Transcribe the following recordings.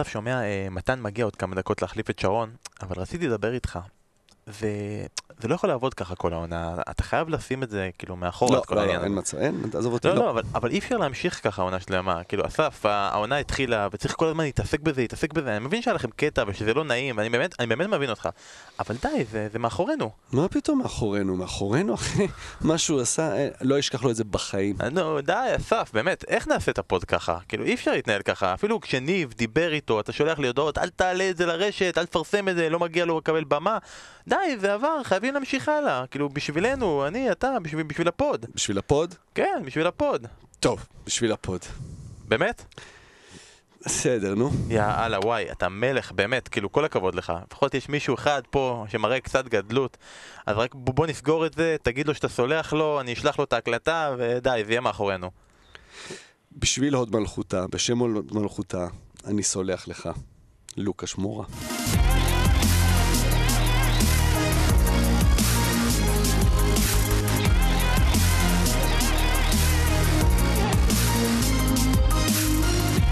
אסף שומע, אה, מתן מגיע עוד כמה דקות להחליף את שרון, אבל רציתי לדבר איתך. וזה לא יכול לעבוד ככה כל העונה, אתה חייב לשים את זה כאילו מאחור. לא, לא, לא, אין מצב, אין, תעזוב אותי, לא. לא, לא, אבל, אבל אי אפשר להמשיך ככה עונה שלמה. כאילו, אסף, העונה התחילה, וצריך כל הזמן להתעסק בזה, להתעסק בזה. אני מבין שהיה לכם קטע ושזה לא נעים, ואני באמת, אני באמת מבין אותך. אבל די, זה, זה מאחורינו. מה פתאום מאחורינו? מאחורינו, אחי? מה שהוא עשה, אה, לא אשכח לו את זה בחיים. נו, די, אסף, באמת, איך נעשה את הפוד ככה? כאילו, אי אפשר להתנהל ככה. אפילו כשניב דיבר איתו, אתה שולח לי הודעות, אל תעלה את זה לרשת, אל תפרסם את זה, לא מגיע לו לקבל במה. די, זה עבר, חייבים להמשיך הלאה. כאילו, בשבילנו, אני, אתה, בשביל, בשביל הפוד. בשביל הפוד? כן, בשביל הפוד. טוב, בשביל הפוד. באמת? בסדר, נו. יאללה, וואי, אתה מלך, באמת, כאילו, כל הכבוד לך. לפחות יש מישהו אחד פה שמראה קצת גדלות. אז רק בוא נסגור את זה, תגיד לו שאתה סולח לו, אני אשלח לו את ההקלטה, ודי, זה יהיה מאחורינו. בשביל הוד מלכותה, בשם הוד מלכותה, אני סולח לך. לוקה שמורה.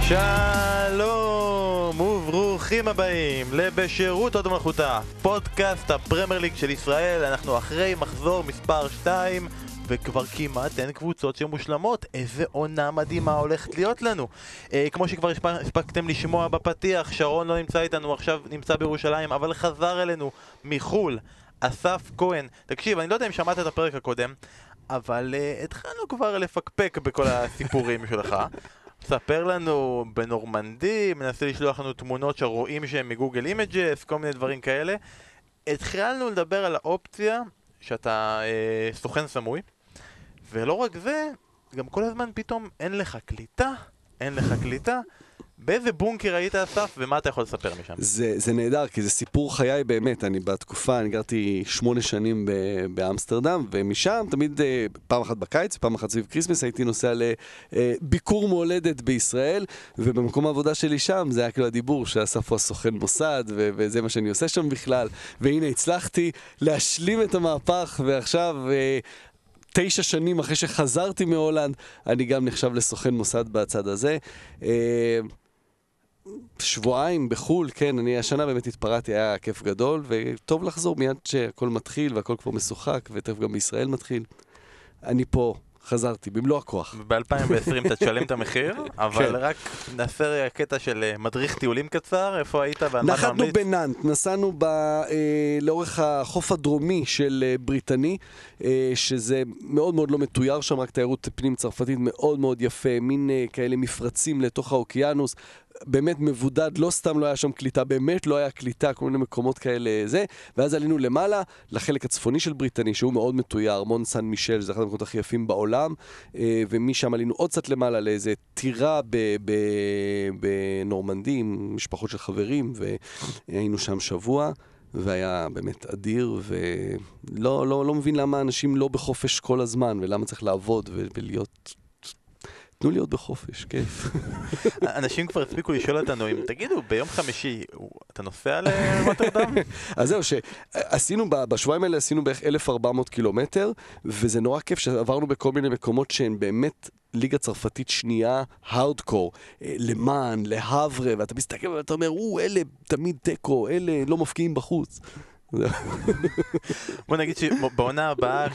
שלום וברוכים הבאים לבשירות עוד מלכותה, פודקאסט הפרמייר ליג של ישראל, אנחנו אחרי מחזור מספר 2 וכבר כמעט אין קבוצות שמושלמות, איזה עונה מדהימה הולכת להיות לנו. אה, כמו שכבר הספקתם לשמוע בפתיח, שרון לא נמצא איתנו, עכשיו נמצא בירושלים, אבל חזר אלינו מחו"ל, אסף כהן. תקשיב, אני לא יודע אם שמעת את הפרק הקודם, אבל uh, התחלנו כבר לפקפק בכל הסיפורים שלך. סיפר לנו בנורמנדי, מנסה לשלוח לנו תמונות שרואים שהם מ Google Images, כל מיני דברים כאלה. התחלנו לדבר על האופציה שאתה אה, סוכן סמוי, ולא רק זה, גם כל הזמן פתאום אין לך קליטה, אין לך קליטה, באיזה בונקר היית אסף, ומה אתה יכול לספר משם? זה, זה נהדר, כי זה סיפור חיי באמת. אני בתקופה, אני גרתי שמונה שנים באמסטרדם, ומשם תמיד אה, פעם אחת בקיץ, פעם אחת סביב Christmas, הייתי נוסע לביקור אה, מולדת בישראל, ובמקום העבודה שלי שם, זה היה כאילו הדיבור שאסף הוא הסוכן מוסד, וזה מה שאני עושה שם בכלל. והנה, הצלחתי להשלים את המהפך, ועכשיו... אה, תשע שנים אחרי שחזרתי מהולנד, אני גם נחשב לסוכן מוסד בצד הזה. שבועיים בחו"ל, כן, אני השנה באמת התפרעתי, היה כיף גדול, וטוב לחזור מיד שהכל מתחיל והכל כבר משוחק, ותכף גם בישראל מתחיל. אני פה, חזרתי, במלוא הכוח. ב-2020 אתה תשלם את המחיר, אבל כן. רק נעשה קטע של אה, מדריך טיולים קצר, איפה היית ועל מה אתה ממליץ? נחתנו בנאנט, נסענו ב, אה, לאורך החוף הדרומי של אה, בריטני, אה, שזה מאוד מאוד לא מתויר שם, רק תיירות פנים צרפתית מאוד מאוד יפה, מין אה, כאלה מפרצים לתוך האוקיינוס, באמת מבודד, לא סתם לא היה שם קליטה, באמת לא היה קליטה, כל מיני מקומות כאלה זה, ואז עלינו למעלה, לחלק הצפוני של בריטני, שהוא מאוד מתויר, ארמון סן מישל, זה אחד המקומות הכי יפים בעולם, אה, ומשם עלינו עוד קצת למעלה לאיזה טירה בנורמנדי עם משפחות של חברים, והיינו שם שבוע. והיה באמת אדיר, ולא לא, לא מבין למה אנשים לא בחופש כל הזמן, ולמה צריך לעבוד ולהיות תנו עוד בחופש, כיף. אנשים כבר הספיקו לשאול אותנו אם, תגידו, ביום חמישי, אתה נוסע לרוטרדם? אז זהו, שעשינו, בשבועיים האלה עשינו בערך 1,400 קילומטר, וזה נורא כיף שעברנו בכל מיני מקומות שהן באמת ליגה צרפתית שנייה, הארדקור, אה, למען, להברה, ואתה מסתכל ואתה אומר, או, אלה תמיד תיקו, אלה לא מפקיעים בחוץ. בוא נגיד שבעונה הבאה,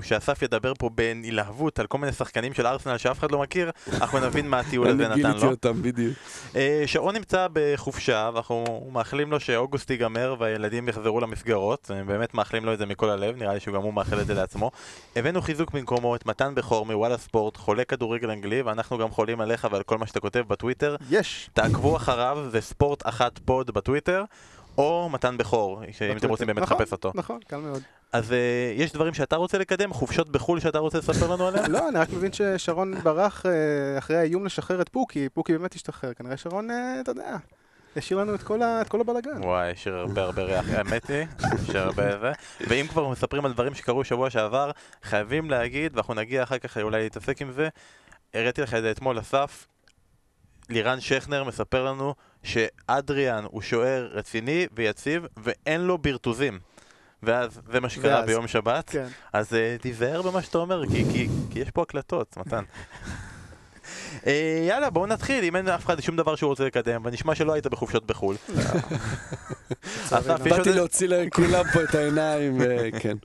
כשאסף ידבר פה בנלהבות על כל מיני שחקנים של ארסנל שאף אחד לא מכיר, אנחנו נבין מה הטיול הזה נתן לו. אני גיליתי אותם, בדיוק. אה, שרון נמצא בחופשה, ואנחנו מאחלים לו שאוגוסט ייגמר והילדים יחזרו למסגרות. באמת מאחלים לו את זה מכל הלב, נראה לי שגם הוא מאחל את זה לעצמו. הבאנו חיזוק במקומו את מתן בכור מוואלה ספורט, חולה כדורגל אנגלי, ואנחנו גם חולים עליך ועל כל מה שאתה כותב בטוויטר. יש. תעקבו אחריו, זה ספורט אחת פוד בטוויטר. או מתן בכור, אם אתם רוצים באמת נכון, לחפש אותו. נכון, קל מאוד. אז אה, יש דברים שאתה רוצה לקדם? חופשות בחו"ל שאתה רוצה לספר לנו עליהן? לא, אני רק מבין ששרון ברח אה, אחרי האיום לשחרר את פוקי, פוקי באמת השתחרר, כנראה שרון, אה, אתה יודע. השאיר לנו את כל, את כל הבלאגן. וואי, השאיר הרבה הרבה ריח, האמת היא, השאיר הרבה זה. ואם כבר מספרים על דברים שקרו שבוע שעבר, חייבים להגיד, ואנחנו נגיע אחר כך אולי להתעסק עם זה, הראיתי לך את זה אתמול, אסף, לירן שכנר מספר לנו שאדריאן הוא שוער רציני ויציב ואין לו ברטוזים. ואז זה מה שקרה ואז, ביום שבת, כן. אז uh, תיזהר במה שאתה אומר, כי, כי, כי יש פה הקלטות, מתן. אה, יאללה, בואו נתחיל, אם אין אף אחד שום דבר שהוא רוצה לקדם, ונשמע שלא היית בחופשות בחו"ל. עוד- באתי להוציא לכולם פה את העיניים, וכן.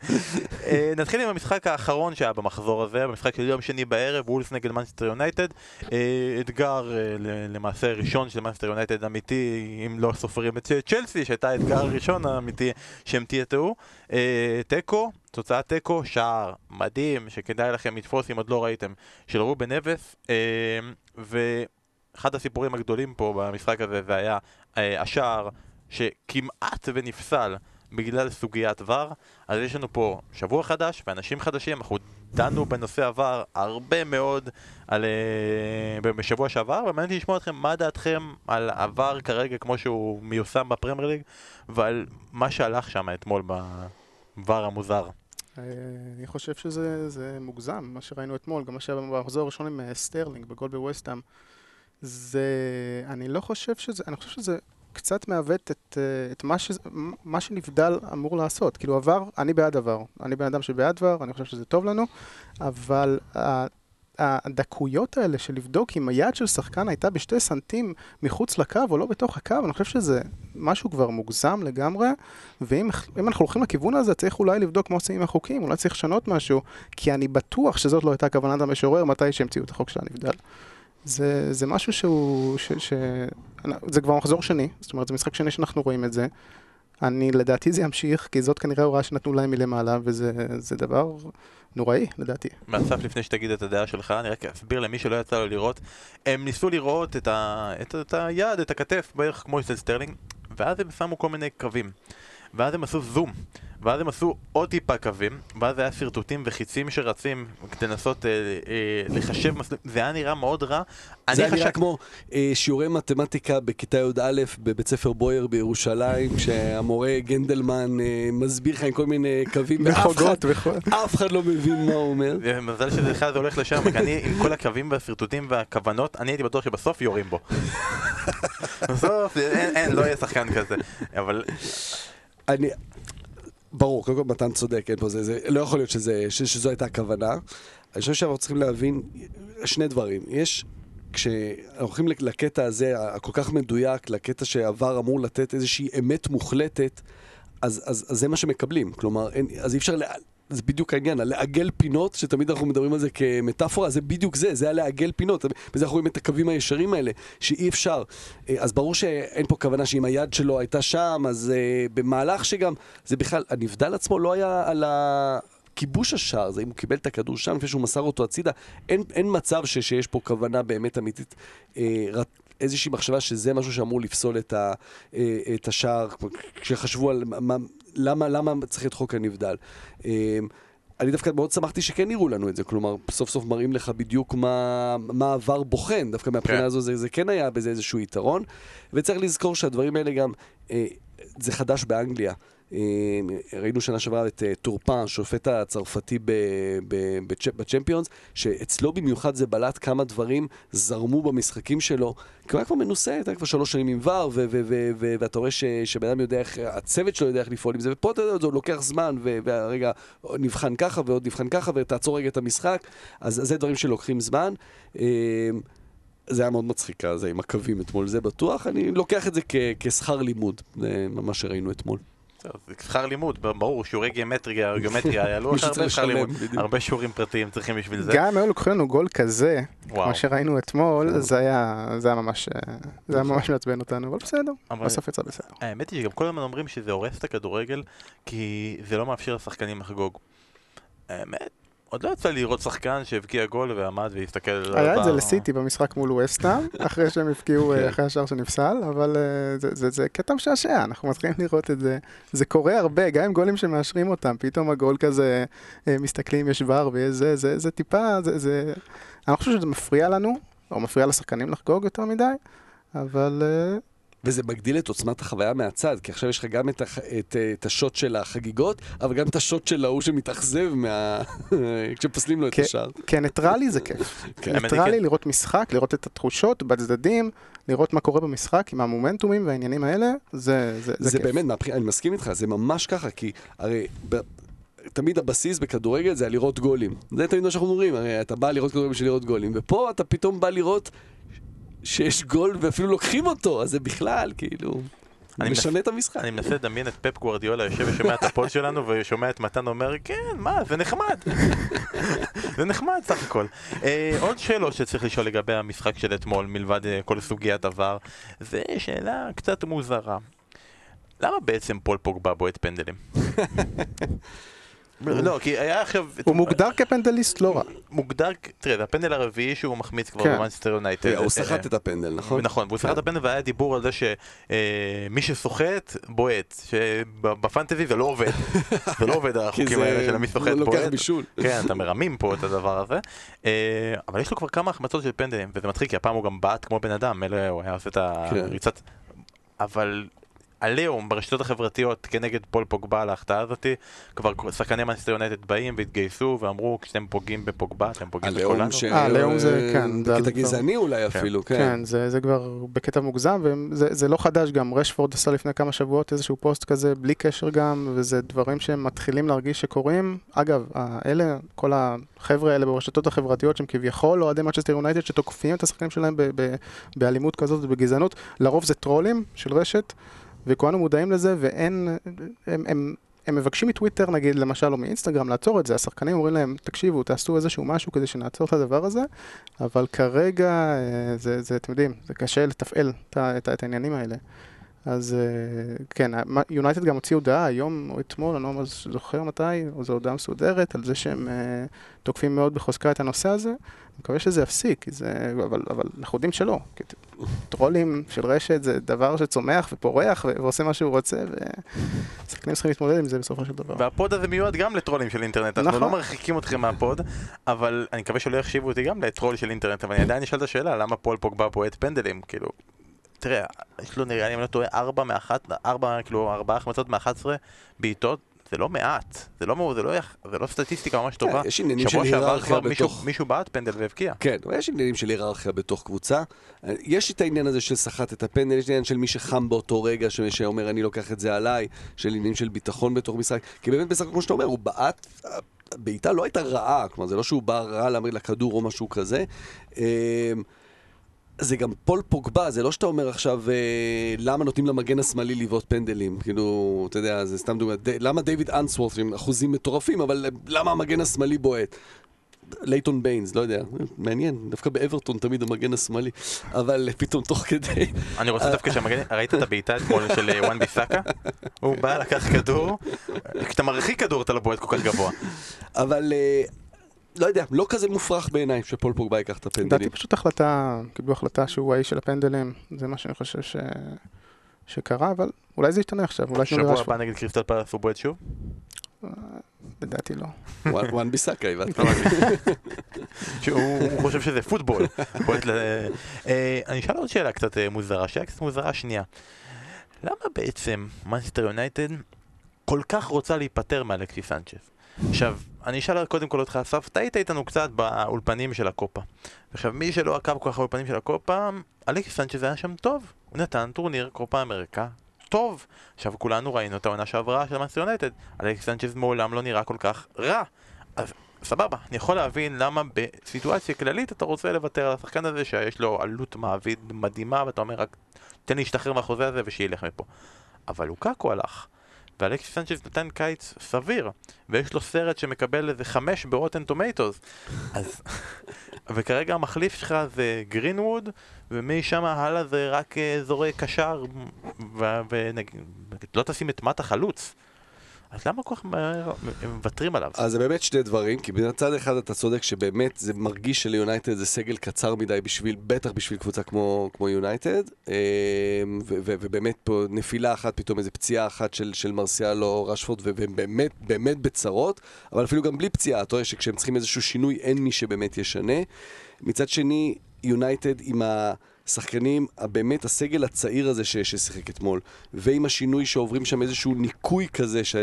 אה, נתחיל עם המשחק האחרון שהיה במחזור הזה, במשחק של יום שני בערב, וולס נגד מנסטר יונייטד. אה, אתגר אה, ל- למעשה ראשון של מנסטר יונייטד אמיתי, אם לא סופרים את צ'לסי, שהייתה האתגר הראשון האמיתי שהם תיאטאו. אה, תיקו, תוצאת תיקו, שער מדהים, שכדאי לכם לתפוס אם עוד לא ראיתם, של רובן אבס. אה, ואחד הסיפורים הגדולים פה במשחק הזה זה היה אה, השער שכמעט ונפסל בגלל סוגיית ור, אז יש לנו פה שבוע חדש ואנשים חדשים, אנחנו דנו בנושא VAR הרבה מאוד על, uh, בשבוע שעבר, ומעניין אותי לשמוע אתכם מה דעתכם על עבר כרגע כמו שהוא מיושם בפרמייר ליג, ועל מה שהלך שם אתמול ב VAR המוזר. אה, אני חושב שזה זה מוגזם, מה שראינו אתמול, גם מה שהיה במחזור הראשון עם אה, סטרלינג בגול בווסטהאם. זה... אני לא חושב שזה... אני חושב שזה קצת מעוות את, אה, את מה, ש, מה שנבדל אמור לעשות. כאילו VAR, אני בעד VAR. אני בן אדם שבעד עבר, אני חושב שזה טוב לנו, אבל הדקויות האלה של לבדוק אם היד של שחקן הייתה בשתי סנטים מחוץ לקו או לא בתוך הקו, אני חושב שזה משהו כבר מוגזם לגמרי, ואם אם אנחנו הולכים לכיוון הזה, צריך אולי לבדוק מה עושים עם החוקים, אולי צריך לשנות משהו, כי אני בטוח שזאת לא הייתה כוונת המשורר מתי שהמציאו את החוק של הנבדל. זה, זה משהו שהוא, ש, ש, זה כבר מחזור שני, זאת אומרת זה משחק שני שאנחנו רואים את זה. אני, לדעתי זה ימשיך, כי זאת כנראה הוראה שנתנו להם מלמעלה, וזה זה דבר נוראי, לדעתי. אסף, לפני שתגיד את הדעה שלך, אני רק אסביר למי שלא יצא לו לראות. הם ניסו לראות את, ה... את, את היד, את הכתף, בערך כמו אצל סטרלינג, ואז הם שמו כל מיני קווים. ואז הם עשו זום, ואז הם עשו עוד טיפה קווים, ואז היה שרטוטים וחיצים שרצים כדי לנסות אה, אה, לחשב מסלול, זה היה נראה מאוד רע. זה אני היה נראה חשב- כמו אה, שיעורי מתמטיקה בכיתה י"א בבית ספר בויאר בירושלים, כשהמורה גנדלמן אה, מסביר לך עם כל מיני קווים, אחד, וכל... אף אחד לא מבין מה הוא אומר. מזל שזה זה הולך לשם, כי אני עם כל הקווים והשרטוטים והכוונות, אני הייתי בטוח שבסוף יורים בו. בסוף, אין, אין, לא יהיה שחקן כזה. אבל אני... ברור, קודם כל מתן צודק, אין פה זה, זה לא יכול להיות שזה, ש, שזו הייתה הכוונה. אני חושב שאנחנו צריכים להבין שני דברים. יש, כשאנחנו הולכים לק- לקטע הזה, הכל כך מדויק, לקטע שעבר אמור לתת איזושהי אמת מוחלטת, אז, אז, אז זה מה שמקבלים. כלומר, אין, אז אי אפשר, לה, זה בדיוק העניין, הלעגל פינות, שתמיד אנחנו מדברים על זה כמטאפורה, זה בדיוק זה, זה הלעגל פינות. בזה אנחנו רואים את הקווים הישרים האלה, שאי אפשר. אה, אז ברור שאין פה כוונה שאם היד שלו הייתה שם, אז uh, במהלך שגם, זה בכלל, הנבדל עצמו לא היה על ה... כיבוש השער, זה אם הוא קיבל את הכדור שם לפני שהוא מסר אותו הצידה, אין, אין מצב ש, שיש פה כוונה באמת אמיתית, אה, רת, איזושהי מחשבה שזה משהו שאמור לפסול את, ה, אה, את השער, כשחשבו על מה, למה, למה צריך את חוק הנבדל. אה, אני דווקא מאוד שמחתי שכן הראו לנו את זה, כלומר, סוף סוף מראים לך בדיוק מה, מה העבר בוחן, דווקא מהבחינה כן. הזו זה, זה כן היה בזה איזשהו יתרון, וצריך לזכור שהדברים האלה גם, אה, זה חדש באנגליה. אה, ראינו שנה שעברה את אה, טורפן, שופט הצרפתי בצ'מפיונס, שאצלו במיוחד זה בלט כמה דברים זרמו במשחקים שלו. כי הוא היה כבר מנוסה, הייתה כבר שלוש שנים עם ור, ואתה רואה שבן אדם יודע איך, הצוות שלו יודע איך לפעול עם זה, ופה אתה יודע, זה לוקח זמן, ו- והרגע נבחן ככה ועוד נבחן ככה, ותעצור רגע את המשחק, אז זה דברים שלוקחים זמן. אה, זה היה מאוד מצחיק, זה עם הקווים אתמול, זה בטוח. אני לוקח את זה כשכר לימוד, זה מה שראינו אתמול. זה שכר לימוד, ברור, שיעורי גיאומטריה, גיאומטריה, יעלו מישהו הרבה שכר לימוד. הרבה שיעורים פרטיים צריכים בשביל זה. גם אם היו לוקחים לנו גול כזה. כמו שראינו אתמול, זה היה היה ממש אה, זה היה ממש מעצבן אותנו, אבל בסדר, בסוף יצא בסדר. האמת היא שגם כל הזמן אומרים שזה הורס את הכדורגל, כי זה לא מאפשר לשחקנים לחגוג. האמת, עוד לא יצא לי לראות שחקן שהבקיע גול ועמד והסתכל על... היה את זה לסיטי במשחק מול ווסטהאם, אחרי שהם הבקיעו, אה, כן. אחרי השער שנפסל, אבל אה, זה- זה- זה קטע משעשע, אנחנו מתחילים לראות את זה. זה קורה הרבה, גם עם גולים שמאשרים אותם, פתאום הגול כזה, אה, מסתכלים, יש ור ויש זה, זה- זה טיפה, זה- זה... אני לא חושב שזה מפריע לנו, או מפריע לשחקנים לחגוג יותר מדי, אבל וזה מגדיל את עוצמת החוויה מהצד, כי עכשיו יש לך גם את, הח... את, אה, את השוט של החגיגות, אבל גם את השוט של ההוא שמתאכזב מה... כשפוסלים לו את כן. השער. כניטרלי זה כיף. כן. ניטרלי כן. לראות משחק, לראות את התחושות בצדדים, לראות מה קורה במשחק עם המומנטומים והעניינים האלה, זה זה- זה זה כיף. באמת, מהבחינה, אני מסכים איתך, זה ממש ככה, כי הרי ב... תמיד הבסיס בכדורגל זה לראות גולים. זה תמיד מה שאנחנו אומרים, הרי אתה בא לראות כדורגל בשביל לראות גולים, ופה אתה פתאום בא לראות שיש גול ואפילו לוקחים אותו, אז זה בכלל, כאילו, אני משנה את המשחק. אני מנסה לדמיין את פפ גוורדיולה יושב ושומע את הפוד שלנו ושומע את מתן אומר כן מה זה נחמד זה נחמד סך הכל אה, עוד שאלות שצריך לשאול לגבי המשחק של אתמול מלבד אה, כל סוגיית עבר זה שאלה קצת מוזרה למה בעצם פול פוגבה בועט פנדלים? לא, כי היה עכשיו... הוא מוגדר כפנדליסט לא רע. מוגדר, תראה, זה הפנדל הרביעי שהוא מחמיץ כבר כן. במאנסטר יונייטד. הוא סחט את הפנדל, נכון? נכון, והוא סחט את הפנדל והיה דיבור על זה שמי שסוחט, בועט. שבפנטזי זה לא עובד. זה לא עובד כי החוקים האלה של מי סוחט, זה לוקח בועט. בישול. כן, אתה מרמים פה את הדבר הזה. אה, אבל יש לו כבר כמה החמצות של פנדלים, וזה מצחיק, כי הפעם הוא גם בעט כמו בן אדם, מילא הוא היה עושה את כן. הריצת... אבל עליהום ברשתות החברתיות כנגד פול פוגבה על ההחטאה הזאתי, כבר שחקני מנצ'סטר יונייטד באים והתגייסו ואמרו כשאתם פוגעים בפוגבה, אתם פוגעים בכולנו. ש... אה, העליהום זה- כן, זה בקטע גזעני אולי אפילו, כן. כן, זה, זה כבר בקטע מוגזם, וזה זה לא חדש גם, רשפורד עשה לפני כמה שבועות איזשהו פוסט כזה, בלי קשר גם, וזה דברים שהם מתחילים להרגיש שקורים. אגב, האלה, כל החבר'ה האלה ברשתות החברתיות שהם כביכול אוהדי מנצ'סטר יונייטד, שתוקפים את השחקנים שלהם ב- ב- באלימות כזאת ובגזענות, לרוב זה טרולים של רשת, וכולנו מודעים לזה, ואין, הם, הם, הם מבקשים מטוויטר נגיד, למשל, או מאינסטגרם, לעצור את זה, השחקנים אומרים להם, תקשיבו, תעשו איזשהו משהו כדי שנעצור את הדבר הזה, אבל כרגע, אה, זה, זה, אתם יודעים, זה קשה לתפעל את, את, את העניינים האלה. אז אה, כן, יונייטד גם הוציאו הודעה היום או אתמול, אני לא ממש זוכר מתי, או זו הודעה מסודרת, על זה שהם אה, תוקפים מאוד בחוזקה את הנושא הזה. אני מקווה שזה יפסיק, זה, אבל, אבל אנחנו יודעים שלא. טרולים של רשת זה דבר שצומח ופורח ועושה מה שהוא רוצה, ושחקנים צריכים להתמודד עם זה בסופו של דבר. וה pod הזה מיועד גם לטרולים של אינטרנט, אנחנו נכון. לא מרחיקים אתכם מה pod, אבל אני מקווה שלא יחשיבו אותי גם לטרול של אינטרנט, אבל אני עדיין אשאל את השאלה, למה פול פוגבה בועט פנדלים, כאילו, תראה, יש לו נראה אם אני לא טועה, ארבע מאחת, ארבע, כאילו, ארבעה החמצות מאחת עשרה בעיטות, זה לא מעט, זה לא, זה לא, יח- זה לא סטטיסטיקה ממש טובה. יש עניינים של שבוע שעבר היררכיה כבר מישהו- בתוך... מישהו בעט פנדל והבקיע. כן, יש עניינים של היררכיה בתוך קבוצה. יש את העניין הזה של סחט את הפנדל, יש עניין של מי שחם באותו רגע, שאומר אני לוקח את זה עליי, של עניינים של ביטחון בתוך משחק. כי באמת בסך כמו שאתה אומר, הוא בעט, הבעיטה לא הייתה רעה, כלומר זה לא שהוא בא רע להמריד לכדור או משהו כזה. זה גם פול פוגבה, זה לא שאתה אומר עכשיו אה, למה נותנים למגן השמאלי לבעוט פנדלים, כאילו, אתה יודע, זה סתם דוגמא, ד, למה דיוויד אנסוורט עם אחוזים מטורפים, אבל אה, למה המגן השמאלי בועט? לייטון ביינס, לא יודע, מעניין, דווקא באברטון תמיד המגן השמאלי, אבל אה, פתאום תוך כדי, אני רוצה דווקא שהמגן, ראית את הבעיטה אתמול של וואן ביסאקה? הוא בא, לקח כדור, כשאתה מרחיק כדור אתה לא בועט כל כך גבוה. אבל לא יודע, לא כזה מופרך בעיניי שפול פוגבה ייקח את הפנדלים. לדעתי פשוט החלטה, קיבלו החלטה שהוא האיש של הפנדלים, זה מה שאני חושב ש... שקרה, אבל אולי זה ישתנה עכשיו, אולי שבוע. הבא נגד קריסטל פאלאס הוא בועט שוב? לדעתי לא. וואן- ביסאקה, הבנתי. שהוא הוא חושב שזה פוטבול. אה, אני אשאל עוד שאלה קצת אה, מוזרה, שאלה קצת מוזרה שנייה. למה בעצם מנצ'סטר יונייטד כל כך רוצה להיפטר מאלכסי סנצ'ס? עכשיו, אני אשאל קודם כל אותך, אסף, אתה היית איתנו קצת באולפנים של הקופה. עכשיו, מי שלא עקב כל כך באולפנים של הקופה, אלכסי סנצ'ס היה שם טוב. הוא נתן טורניר קופה אמריקה טוב. עכשיו, כולנו ראינו את העונה שעברה של מנצ'סטר יונייטד. אלכסי סנצ'ס מעולם לא נראה כל כך רע. אז סבבה, אני יכול להבין למה בסיטואציה כללית אתה רוצה לוותר על השחקן הזה שיש לו עלות מעביד מדהימה ואתה אומר רק תן להשתחרר מהחוזה הזה ושילך מפה. אבל לוקאקו הלך, ואלכסיס סנצ'ס נתן קיץ סביר, ויש לו סרט שמקבל איזה חמש ב Rotten Tomatoes. אז... וכרגע המחליף שלך זה גרינווד, ומשם הלאה זה רק אה, אזורי קשר, ולא תשים את מט החלוץ. אז למה כל כך מהר הם מוותרים עליו? אז זה באמת שני דברים, כי מצד אחד אתה צודק שבאמת זה מרגיש שליונייטד זה סגל קצר מדי בשביל, בטח בשביל קבוצה כמו, יונייטד, אמ, ובאמת פה נפילה אחת, פתאום איזה פציעה אחת של, של מרסיאלו רשפורד, והם באמת, באמת בצרות, אבל אפילו גם בלי פציעה, אתה רואה שכשהם צריכים איזשהו שינוי אין מי שבאמת ישנה. מצד שני, יונייטד עם השחקנים, באמת הסגל הצעיר הזה ש- ששיחק אתמול, ועם השינוי שעוברים שם איזשהו ניקוי כזה, ש...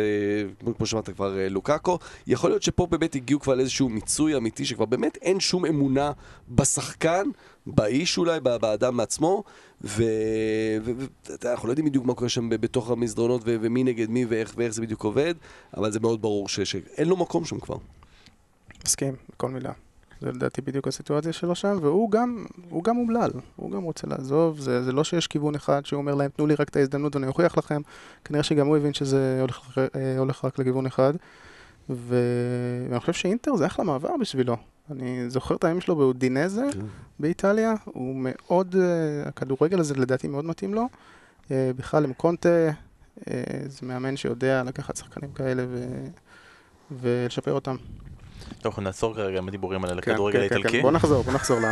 כמו שאמרת כבר אה, לוקאקו, יכול להיות שפה באמת הגיעו כבר לאיזשהו מיצוי אמיתי, שכבר באמת אין שום אמונה בשחקן, באיש אולי, באדם מעצמו, ואנחנו לא יודעים בדיוק מה קורה שם בתוך המסדרונות, ו- ומי נגד מי ואיך, ואיך זה בדיוק עובד, אבל זה מאוד ברור ש- שאין לו מקום שם כבר. מסכים, בכל מילה. זה לדעתי בדיוק הסיטואציה שלו שם, והוא גם, הוא גם אומלל, הוא גם רוצה לעזוב, זה, זה לא שיש כיוון אחד שהוא אומר להם, תנו לי רק את ההזדמנות ואני אוכיח לכם, כנראה שגם הוא הבין שזה הולך, אה, הולך רק לכיוון אחד, ו... ואני חושב שאינטר זה אחלה מעבר בשבילו. אני זוכר את הימים שלו באודינזה כן. באיטליה, הוא מאוד, אה, הכדורגל הזה לדעתי מאוד מתאים לו, אה, בכלל עם קונטה, זה מאמן שיודע לקחת שחקנים כאלה ו... ולשפר אותם. טוב, אנחנו נעצור כרגע עם הדיבורים על כן, הכדורגל כן, כן, האיטלקי. כן. בוא נחזור, בוא נחזור ל...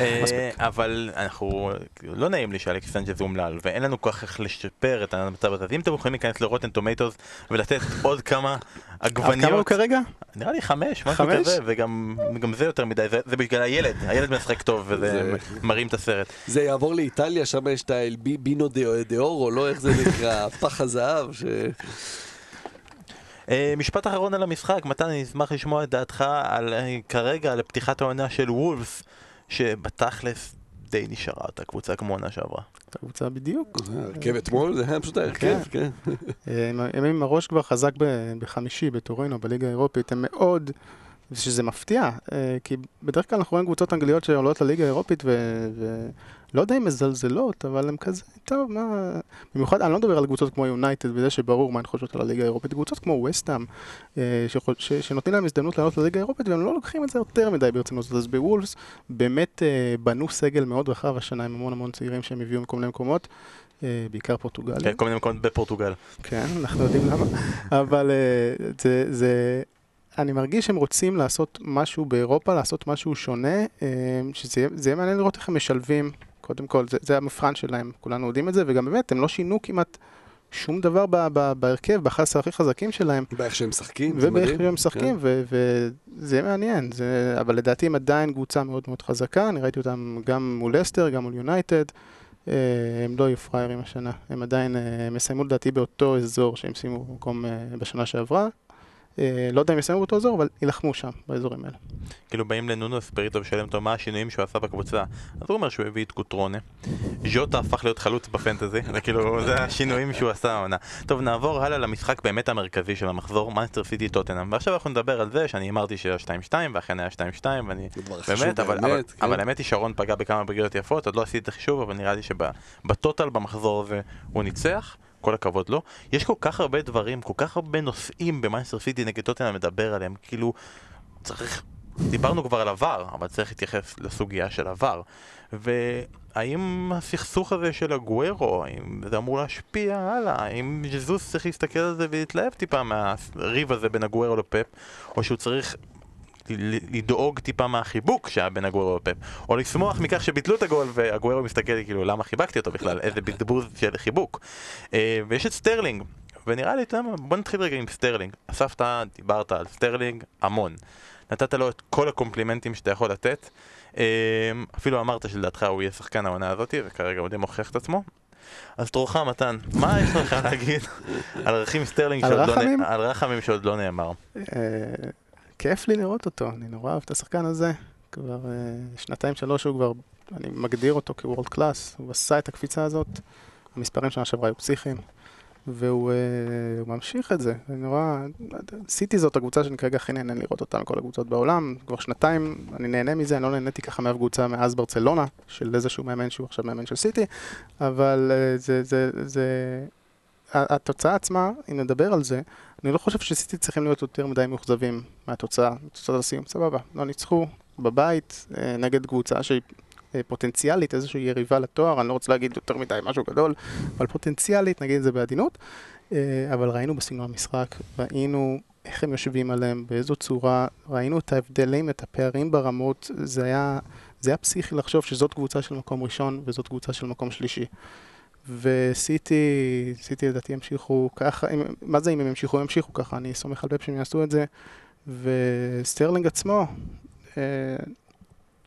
אה. אבל אנחנו, לא נעים לי שאלכס סנצ'ז אומלל, ואין לנו כל כך איך לשפר את המצב הזה. אז אם אתם יכולים להיכנס לרוטן טומטוס ולתת עוד כמה עד כמה הוא עגבניות, כרגע? נראה לי חמש, משהו? כזה, וגם גם זה יותר מדי, זה- זה בגלל הילד, הילד משחק טוב וזה זה- מרים את הסרט. זה יעבור לאיטליה, שם יש את האלבינו דה אורו, לא איך זה נקרא, פח הזהב, ש... משפט אחרון על המשחק, מתן, אני אשמח לשמוע את דעתך על אה, כרגע, על פתיחת העונה של וולפס, שבתכלס די נשארה אותה קבוצה כמו עונה שעברה. הקבוצה בדיוק. הרכב אתמול, זה היה פשוט ההרכב, כן. אה, הם עם הראש כבר חזק בחמישי בטורינו, בליגה האירופית, הם מאוד, שזה מפתיע, אה, כי בדרך כלל אנחנו רואים קבוצות אנגליות שעולות לליגה האירופית ולא יודע אם מזלזלות, אבל הם כזה, טוב, מה... במיוחד, אני לא מדבר על קבוצות כמו יונייטד, וזה שברור מה הן חושבות על הליגה האירופית, קבוצות כמו וסטאם, שנותנים להם הזדמנות לעלות לליגה האירופית, והם לא לוקחים את זה יותר מדי ברצינות. אז בוולפס באמת אה, בנו סגל מאוד רחב השנה עם המון המון צעירים שהם הביאו מכל מיני מקומות. אה, בעיקר פורטוגלים. כן, כל מיני מקומות בפורטוגל. כן, אנחנו יודעים למה, אבל אה, זה, זה, אני מרגיש שהם רוצים לעשות משהו באירופה, לעשות משהו שונה, אה, שזה יהיה- זה יהיה מעניין לראות איך הם משלבים, קודם כל, זה, זה המבחן שלהם, כולנו יודעים את זה, וגם באמת, הם לא שינו כמעט שום דבר ב, ב, בהרכב, ב-11 הכי חזקים שלהם, באיך שהם משחקים, זה ובאיך מדהים. שהם משחקים, ו- וזה יהיה מעניין, זה, אבל לדעתי הם עדיין קבוצה מאוד מאוד חזקה, אני ראיתי אותם גם מול אסטר, גם מול יונייטד, אה, הם לא יהיו פראיירים השנה, הם עדיין, אה, הם יסיימו לדעתי באותו אזור שהם סיימו במקום אה, בשנה שעברה. אה, לא יודע אם יסיימו באותו אזור, אבל יילחמו שם, באזורים האלה. כאילו באים לנונו אספריטו ושואלים אותו מה השינויים שהוא עשה בקבוצה? אז הוא אומר שהוא הביא את קוטרונה. ז'וטה הפך להיות חלוץ בפנטזי זה כאילו זה השינויים שהוא עשה העונה. טוב נעבור הלאה למשחק באמת המרכזי של המחזור מאנסטר סיטי טוטנאם. ועכשיו אנחנו נדבר על זה שאני אמרתי שהיה 2-2 ואכן היה 2-2 ואני באמת אבל, כן. אבל האמת היא שרון פגע בכמה בגריות יפות עוד לא עשיתי את החישוב אבל נראה לי שבטוטל במחזור הזה הוא ניצח כל הכבוד לו. יש כל כך הרבה דברים, כל כך הרבה נושאים במאנסטר סיטי נגד טוטנאם לדבר עליהם, כאילו צריך, דיברנו כבר על עבר, אבל צריך להתייחס לסוגיה של עבר. והאם הסכסוך הזה של הגוורו, האם זה אמור להשפיע הלאה? האם ז'זוס צריך להסתכל על זה ולהתלהב טיפה מהריב הזה בין הגוורו לפפ, או שהוא צריך לדאוג טיפה מהחיבוק שהיה בין הגוורו לפפ, או לשמוח מכך שביטלו את הגול ואגוארו מסתכל כאילו למה חיבקתי אותו בכלל, איזה בזבוז של חיבוק. אה, ויש את סטרלינג, ונראה לי, אתה יודע מה, בוא נתחיל רגע עם סטרלינג. אסף, דיברת על סטרלינג המון. נתת לו את כל הקומפלימנטים שאתה יכול לתת. אה, אפילו אמרת שלדעתך הוא יהיה שחקן העונה הזאתי, וכרגע הוא די מוכיח את עצמו. אז תורך מתן, מה יש לך להגיד על רחים סטרלינג שעוד לא על רחמים שעוד לא נאמר? כיף לי לראות אותו, אני נורא אוהב את השחקן הזה. כבר אה, שנתיים שלוש הוא כבר, אני מגדיר אותו כוורד קלאס, הוא עשה את הקפיצה הזאת, המספרים שנה שעברה היו פסיכיים, והוא הוא ממשיך את זה, אני נורא, סיטי זאת הקבוצה שאני כרגע הכי נהנה לראות אותה מכל הקבוצות בעולם, כבר שנתיים אני נהנה מזה, אני לא נהניתי ככה מאף קבוצה מאז ברצלונה, של איזשהו מאמן שהוא עכשיו מאמן של סיטי, אבל אה, זה, זה, זה, התוצאה עצמה, אם נדבר על זה, אני לא חושב שסיטי צריכים להיות יותר מדי מאוכזבים מהתוצאה, תוצאת הסיום, סבבה, לא ניצחו בבית אה, נגד קבוצה שהיא אה, פוטנציאלית, איזושהי יריבה לתואר, אני לא רוצה להגיד יותר מדי משהו גדול, אבל פוטנציאלית, נגיד את זה בעדינות, אה, אבל ראינו בסגנון המשחק, ראינו איך הם יושבים עליהם, באיזו צורה, ראינו את ההבדלים, את הפערים ברמות, זה היה, זה היה פסיכי לחשוב שזאת קבוצה של מקום ראשון וזאת קבוצה של מקום שלישי. וסיטי, סיטי לדעתי ימשיכו ככה, אם, מה זה אם הם ימשיכו? הם ימשיכו ככה, אני סומך על פפ שהם יעשו את זה. וסטרלינג עצמו, אה,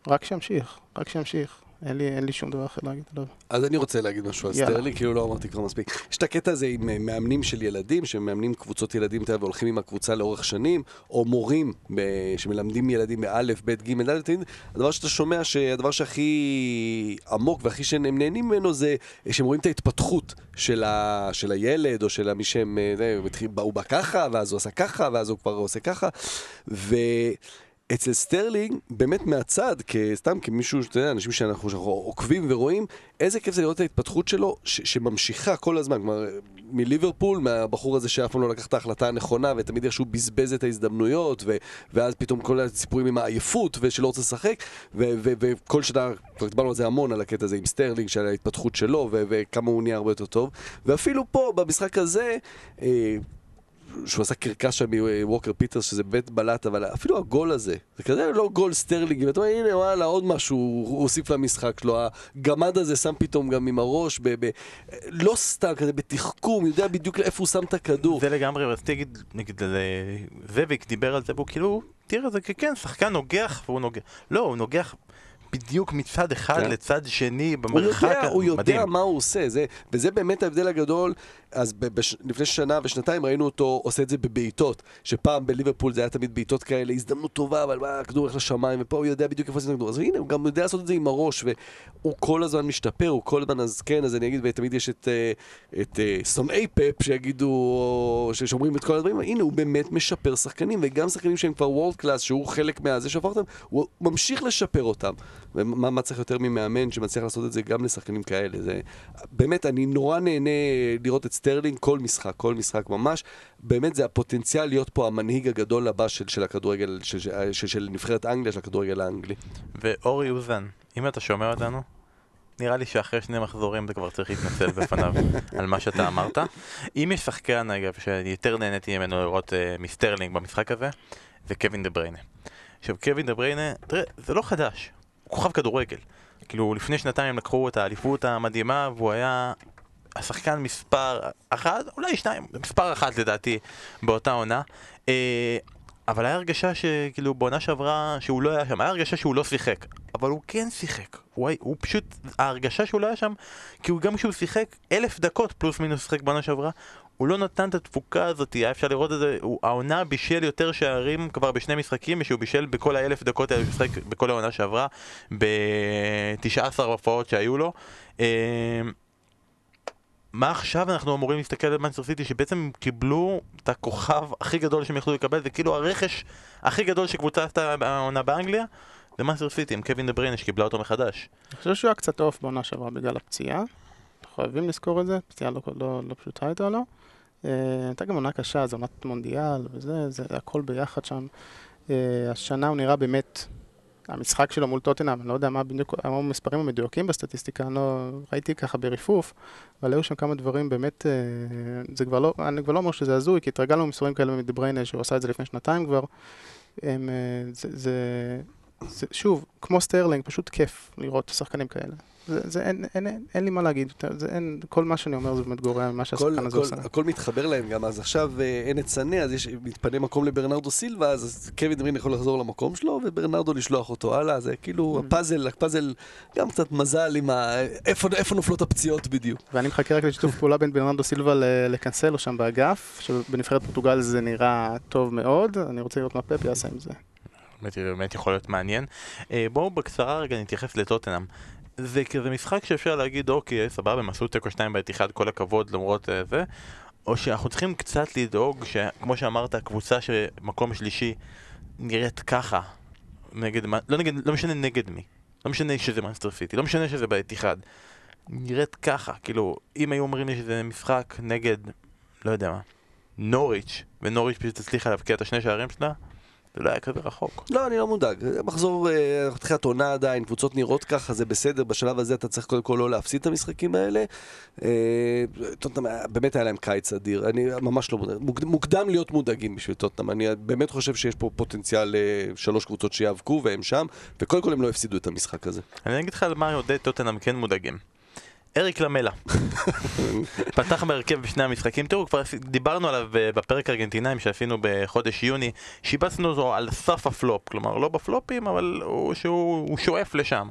רק שימשיך, רק שימשיך. אין לי, אין לי שום דבר אחר להגיד עליו. אז אני רוצה להגיד משהו על. סטרלינג, כאילו לא אמרתי כבר מספיק. יש את הקטע הזה עם אה, מאמנים של ילדים, שמאמנים קבוצות ילדים והולכים עם הקבוצה לאורך שנים, או מורים ב- שמלמדים ילדים באלף, בית, ג', ד', ה', הדבר שאתה שומע, שהדבר שהכי עמוק והכי שהם נהנים ממנו זה שהם רואים את ההתפתחות של, ה, של הילד, או של מי שהם, אה, הוא הוא בא ככה, ואז הוא עשה ככה, ואז הוא כבר עושה ככה, ו... אצל סטרלינג, באמת מהצד, סתם כמישהו, אתה יודע, אנשים שאנחנו, שאנחנו עוקבים ורואים, איזה כיף זה לראות את ההתפתחות שלו, ש- שממשיכה כל הזמן. כלומר, מליברפול, מהבחור הזה שאף פעם לא לקח את ההחלטה הנכונה, ותמיד איכשהו בזבז את ההזדמנויות, ו- ואז פתאום כל הסיפורים עם העייפות, ושלא רוצה לשחק, וכל שנה, כבר דיברנו על זה המון, על הקטע הזה עם סטרלינג, של ההתפתחות שלו, וכמה הוא נהיה הרבה יותר טוב. ואפילו פה, במשחק הזה, אה, שהוא עשה קרקס שם מווקר פיטרס, שזה באמת בלט, אבל אפילו הגול הזה, זה כזה לא גול סטרלינג, ואתה אומר, הנה, וואלה, עוד משהו הוא הוסיף למשחק שלו. הגמד הזה שם פתאום גם עם הראש, ב- ב- לא סתם, כזה בתחכום, יודע בדיוק איפה הוא שם את הכדור. זה לגמרי, רציתי להגיד, נגיד, אה, זאביק דיבר על זה, והוא כאילו, תראה, זה כן, שחקן נוגח, והוא נוגח. לא, הוא נוגח בדיוק מצד אחד כן. לצד שני, הוא במרחק, יודע, הוא יודע מדהים. מה הוא עושה, זה, וזה באמת ההבדל הגדול. אז ב- בש, לפני שנה ושנתיים ראינו אותו עושה את זה בבעיטות, שפעם בליברפול זה היה תמיד בעיטות כאלה, הזדמנות טובה, אבל מה, הכדור הולך לשמיים, ופה הוא יודע בדיוק איפה את הכדור. אז הנה, הוא גם יודע לעשות את זה עם הראש, והוא כל הזמן משתפר, הוא כל הזמן, אז כן, אז אני אגיד, ותמיד יש את, אה, את אה, שונאי פפ שיגידו, או ש- שאומרים את כל הדברים, הנה, הוא באמת משפר שחקנים, וגם שחקנים שהם כבר world class, שהוא חלק מהזה שהפך אותם, הוא ממשיך לשפר אותם. ומה מה צריך יותר ממאמן שמצליח לעשות את זה גם לשחקנים כאלה? זה, באמת, אני נורא נהנה לראות את סטרלינג כל משחק, כל משחק ממש. באמת, זה הפוטנציאל להיות פה המנהיג הגדול הבא של, של הכדורגל, של, של, של, של נבחרת אנגליה, של הכדורגל האנגלי. ואורי אוזן, אם אתה שומע אותנו, נראה לי שאחרי שני מחזורים אתה כבר צריך להתנצל בפניו על מה שאתה אמרת. אם יש שחקן, אגב, שיותר נהניתי ממנו לראות אה, מסטרלינג במשחק הזה, זה קווין דה בריינה. עכשיו, קווין דה בריינה, תראה, זה לא חדש, הוא כוכב כדורגל. כאילו, לפני שנתיים לקחו את האליפות המדהימה, והוא היה השחקן מספר אחת, אולי שניים, מספר אחת לדעתי, באותה עונה. אה, אבל היה הרגשה שכאילו בעונה שעברה שהוא לא היה שם, היה הרגשה שהוא לא שיחק, אבל הוא כן שיחק, הוא, היה- הוא פשוט, ההרגשה שהוא לא היה שם, כי הוא גם כשהוא שיחק אלף דקות פלוס מינוס שיחק בעונה שעברה, הוא לא נתן את התפוקה הזאת, היה אפשר לראות את זה, הוא, העונה בישל יותר שערים כבר בשני משחקים, משהוא בישל בכל האלף דקות האלה שהוא שיחק בכל העונה שעברה, ב-19 הופעות שהיו לו. מה עכשיו אנחנו אמורים להסתכל על מנצ'סטר סיטי שבעצם קיבלו את הכוכב הכי גדול שהם יכלו לקבל זה כאילו הרכש הכי גדול שקבוצה עשתה העונה באנגליה זה מנצ'סטר סיטי עם קווין דה בריינה שקיבלה אותו מחדש אני חושב שהוא היה קצת עוף בעונה שעברה בגלל הפציעה. אנחנו חייבים לזכור את זה, פציעה לא, לא, לא פשוטה הייתה לו. אה, הייתה גם עונה קשה, זו עונת מונדיאל וזה, זה הכל ביחד שם. אה, השנה הוא נראה באמת, המשחק שלו מול טוטנאם, אני לא יודע מה בדיוק, מה המספרים המדויקים בסטטיסטיקה, אני לא ראיתי ככה בריפוף, אבל היו שם כמה דברים באמת, אה, זה כבר לא, אני כבר לא אומר שזה הזוי, כי התרגלנו מספרים כאלה מדה בריינה, שהוא עשה את זה לפני שנתיים כבר. הם, אה, זה, זה, זה, שוב, כמו סטרלינג, פשוט כיף לראות שחקנים כאלה. זה, זה אין, אין, אין, אין לי מה להגיד, זה אין, כל מה שאני אומר זה באמת גורע ממה שהשחקן הזה עושה. הכל מתחבר להם גם, אז עכשיו אה, אין את סאנה, אז יש, מתפנה מקום לברנרדו סילבה, אז קווין דה בריינה יכול לחזור למקום שלו, וברנרדו לשלוח אותו הלאה, זה כאילו Mm. הפאזל, הפאזל, גם קצת מזל עם ה... איפה, איפה נופלות הפציעות בדיוק. ואני מחכה רק לשיתוף פעולה בין ברנרדו סילבה לקנסלו שם באגף, שבנבחרת פורטוגל זה נראה טוב מאוד, אני רוצה לראות מה פפ יעשה עם זה. באמת, באמת יכול להיות מעניין. אה, בואו בקצרה רגע נתייחס לטוטנאם. זה כזה משחק שאפשר להגיד אוקיי סבבה הם עשו תיקו 2 באתיחד כל הכבוד למרות אה, זה. או שאנחנו צריכים קצת לדאוג שכמו שאמרת קבוצה שמקום שלישי נראית ככה נגד לא נגד לא משנה נגד מי. לא משנה שזה מאנסטר סיטי לא משנה שזה באתיחד נראית ככה כאילו אם היו אומרים לי שזה משחק נגד לא יודע מה נוריץ' ונוריץ' פשוט הצליחה להבקיע את השני שערים שלה זה לא היה כזה רחוק לא, אני לא מודאג. מחזור, אה, אנחנו תחילת עונה עדיין, קבוצות נראות ככה, זה בסדר, בשלב הזה אתה צריך קודם כל לא להפסיד את המשחקים האלה. אה, טוטנאם, באמת היה להם קיץ אדיר, אני ממש לא מודאג. מוקד- מוקדם להיות מודאגים בשביל טוטנאם, אני באמת חושב שיש פה פוטנציאל אה, שלוש קבוצות שיאבקו והם שם, וקודם כל הם לא הפסידו את המשחק הזה. אני אגיד לך על מה אוהדי טוטנאם כן מודאגים. אריק למלה. פתח בהרכב בשני המשחקים. תראו, כבר דיברנו עליו בפרק ארגנטינאים שעשינו בחודש יוני. שיבצנו אותו על סף הפלופ. כלומר, לא בפלופים, אבל הוא, שהוא הוא שואף לשם.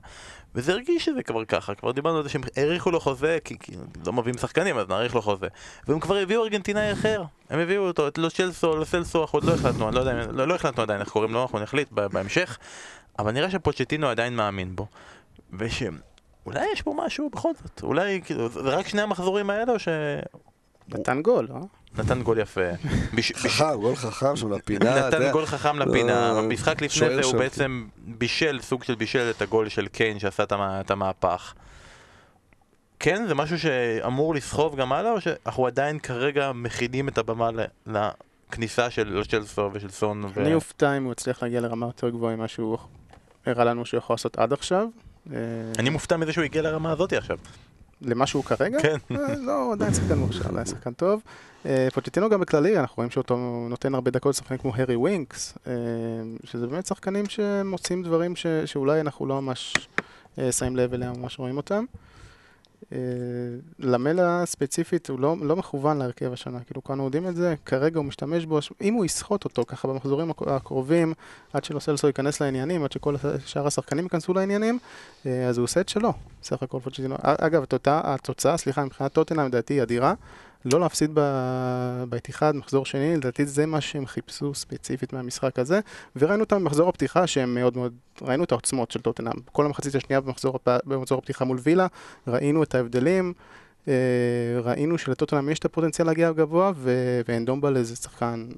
וזה הרגיש שזה כבר ככה, כבר דיברנו על זה שהם האריכו לו חוזה, כי, כי לא מביאים שחקנים אז נאריך לו חוזה. והם כבר הביאו ארגנטינאי אחר, הם הביאו אותו, את לו צ'לסו, לו סלסו, אנחנו עוד לא החלטנו, אני לא יודע, לא, לא החלטנו עדיין איך קוראים לו, אנחנו נחליט בהמשך, אבל נראה שפוצ'טינו עדיין מאמין בו. ושאולי יש פה משהו בכל זאת, אולי, כאילו, זה רק שני המחזורים האלה או ש... נתן גול, לא? נתן גול יפה. חכם, גול חכם שם לפינה. נתן גול חכם לפינה. במשחק לפני זה הוא בעצם בישל, סוג של בישל את הגול של קיין שעשה את המהפך. כן, זה משהו שאמור לסחוב גם הלאה, או שאנחנו עדיין כרגע מכינים את הבמה לכניסה של צ'לסו ושל סון? אני אופתע אם הוא יצליח להגיע לרמה יותר גבוהה ממה שהוא הראה לנו שהוא יכול לעשות עד עכשיו. אני מופתע מזה שהוא הגיע לרמה הזאת עכשיו. למה שהוא כרגע? כן. לא, עדיין שחקן מוכשר, עדיין שחקן טוב. פוצ'טינו גם בכללי, אנחנו רואים שאותו נותן הרבה דקות לשחקנים כמו הארי ווינקס, שזה באמת שחקנים שמוצאים דברים שאולי אנחנו לא ממש שמים לב אליהם, ממש רואים אותם. למלה ספציפית הוא לא, לא מכוון להרכב השנה, כאילו כולנו יודעים את זה, כרגע הוא משתמש בו, אם הוא יסחוט אותו ככה במחזורים הקרובים, עד שלוסלסו ייכנס לעניינים, עד שכל שאר השחקנים ייכנסו לעניינים, אז הוא עושה את שלו, סך הכל פוצ'טינו. אגב, התוצאה, סליחה, מבחינת טוטנאם לדעתי היא אדירה. לא להפסיד באתיחד, מחזור שני, לדעתי זה מה שהם חיפשו ספציפית מהמשחק הזה, וראינו אותם במחזור הפתיחה שהם מאוד מאוד, ראינו את העוצמות של טוטנאם. כל המחצית השנייה במחזור, במחזור הפתיחה מול וילה, ראינו את ההבדלים, ראינו שלטוטנאם יש את הפוטנציאל להגיע גבוה, ואנדומבל זה שחקן,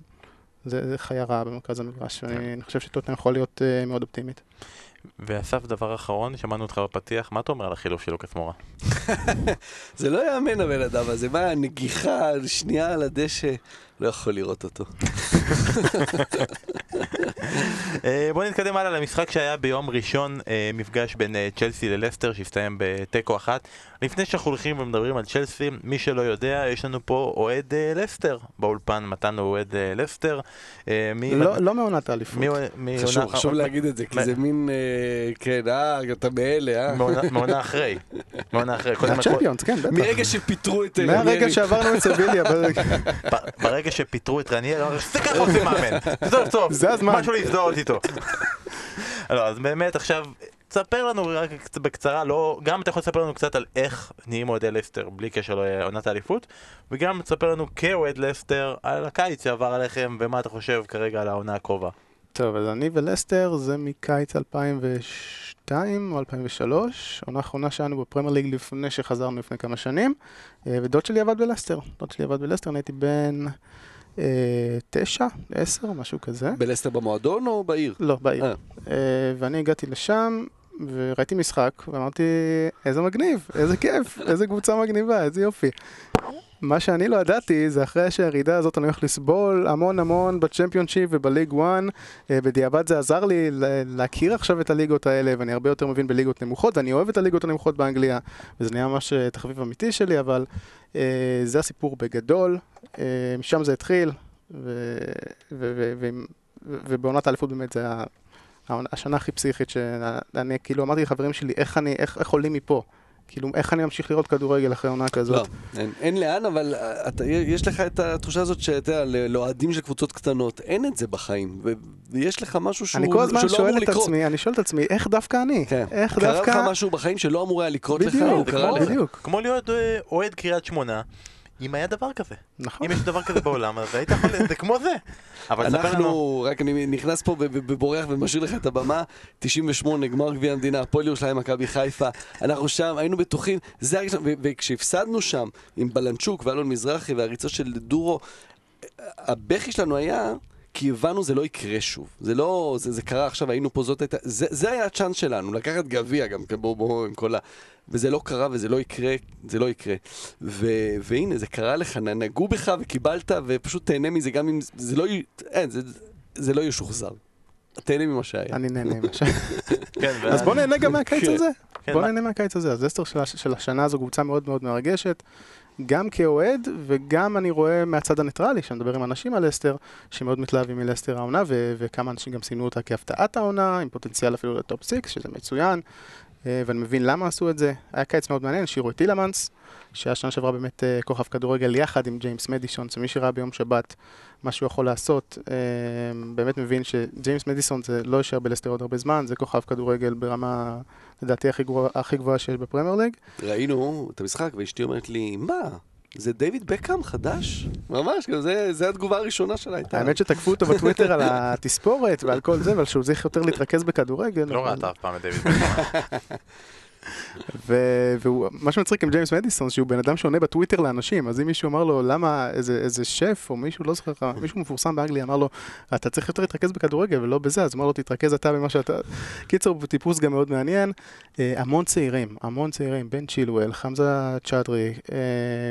זה, זה חיה רעה במרכז המגרש, ואני חושב שטוטנאם יכול להיות מאוד אופטימית. ואסף, דבר אחרון, שמענו אותך בפתיח, מה אתה אומר על החילוף של לוקאס מורה? זה לא יאמן הבן אדם הזה, מה, נגיחה, שנייה על הדשא, לא יכול לראות אותו. בואו נתקדם הלאה למשחק שהיה ביום ראשון, מפגש בין צ'לסי ללסטר, שהסתיים בתיקו אחת. לפני שאנחנו הולכים ומדברים על צ'לסי, מי שלא יודע, יש לנו פה אוהד לסטר באולפן, מתן הוא אוהד לסטר. לא מעונת האליפות. חשוב להגיד את זה, כי זה מין, כן, אה, אתה מאלה, אה? מעונה אחרי. מעונה אחרי. מהצ'מפיונס, כן, בטח. מרגע שפיטרו את... מהרגע שעברנו את סביליה. ברגע שפיטרו את רניאל, זה ככה עושים מאמן. סוף סוף. זה הזמן. משהו להזדהות איתו. לא, אז באמת עכשיו, תספר לנו רק בקצרה, לא, גם אתה יכול לספר לנו קצת על איך נהיים אוהדי לסטר בלי קשר לעונת האליפות, וגם תספר לנו כאוהד לסטר על הקיץ שעבר עליכם ומה אתה חושב כרגע על העונה הקרובה. טוב, אז אני ולסטר זה מקיץ 2002 או 2003, עונה אחרונה שלנו בפרמייר ליג לפני שחזרנו לפני כמה שנים, ודוד שלי עבד בלסטר, דוד שלי עבד בלסטר, אני הייתי בן... תשע, עשר, משהו כזה. בלסטר במועדון או בעיר? לא, בעיר. ואני הגעתי לשם וראיתי משחק ואמרתי, איזה מגניב, איזה כיף, איזה קבוצה מגניבה, איזה יופי. מה שאני לא ידעתי זה אחרי שהירידה הזאת אני הולך לסבול המון המון בצ'מפיונשיפ ובליג 1 בדיעבד זה עזר לי להכיר עכשיו את הליגות האלה ואני הרבה יותר מבין בליגות נמוכות ואני אוהב את הליגות הנמוכות באנגליה וזה נהיה ממש תחביב אמיתי שלי אבל זה הסיפור בגדול. משם זה התחיל ובעונת האליפות באמת זה השנה הכי פסיכית שאני כאילו אמרתי לחברים שלי איך עולים מפה כאילו, איך אני אמשיך לראות כדורגל אחרי עונה כזאת? לא, אין, אין לאן, אבל אתה, יש לך את התחושה הזאת שאתה יודע, לאוהדים של קבוצות קטנות, אין את זה בחיים, ויש לך משהו שהוא, אני כל הזמן שואל את עצמי, אני שואל את עצמי, איך דווקא אני? כן. איך קרה דווקא... לך משהו בחיים שלא אמור היה לקרות בדיוק, לך, הוא קרה לך. בדיוק. כמו להיות אוהד קריית שמונה. אם היה דבר כזה. נכון. אם יש דבר כזה בעולם, אז היית יכול... זה כמו זה. אבל ספר לנו... אנחנו, רק אני נכנס פה ובורח ומשאיר לך את הבמה, 98, גמר גביע המדינה, הפועל ירושלים, מכבי חיפה, אנחנו שם, היינו בטוחים, זה הרגע שלנו, וכשהפסדנו שם עם בלנצ'וק ואלון מזרחי והריצות של דורו, הבכי שלנו היה... כי הבנו זה לא יקרה שוב, זה לא, זה, זה קרה עכשיו, היינו פה, זאת הייתה, זה, זה היה הצ'אנס שלנו, לקחת גביע גם, בואו בואו עם כל ה... וזה לא קרה וזה לא יקרה, זה לא יקרה. ו, והנה, זה קרה לך, נגעו בך וקיבלת, ופשוט תהנה מזה, גם אם זה לא, אין, זה, זה לא ישוחזר. תהנה ממה שהיה. אני נהנה ממה שהיה. אז בוא נהנה גם מהקיץ הזה. בוא נהנה מהקיץ הזה. אז לסטר של השנה הזו קבוצה מאוד מאוד מרגשת. גם כאוהד, וגם אני רואה מהצד הניטרלי, שאני מדבר עם אנשים על לסטר, שמאוד מתלהבים מלסטר העונה, וכמה אנשים גם סימנו אותה כהפתעת העונה, עם פוטנציאל אפילו ל top 6, שזה מצוין. אה, ואני מבין למה עשו את זה. היה קיץ מאוד מעניין, השאירו את טילמנס, שהיה שנה שעברה באמת אה, כוכב כדורגל יחד עם ג'יימס מדיסון, שמי שראה ביום שבת מה שהוא יכול לעשות, אה, באמת מבין שג'יימס מדיסון זה לא יישאר בלסטר עוד הרבה זמן, זה כוכב כדורגל ברמה, לדעתי, הכי גבוהה שיש בפרמייר ליג. ראינו את המשחק, ואשתי אומרת לי, מה? זה דיוויד בקהאם חדש? ממש, גם זה, זה התגובה הראשונה שלה הייתה. האמת שתקפו אותו בטוויטר על התספורת ועל כל זה, ועל שהוא צריך יותר להתרכז בכדורגל. לא ראית אף פעם את דיוויד בקאם. ו- והוא, מה שמצחיק עם ג'יימס מדיסון, שהוא בן אדם שעונה בטוויטר לאנשים, אז אם מישהו אמר לו, למה איזה, איזה שף, או מישהו, לא זוכר, מישהו מפורסם באנגליה, אמר לו, אתה צריך יותר להתרכז בכדורגל ולא בזה, אז אמר לו, תתרכז אתה במה שאתה... קיצור, טיפוס גם מאוד מעניין. אה, המון צעירים, המון צעירים, בן צ'ילוול, חמזה צ'אודרי, אה,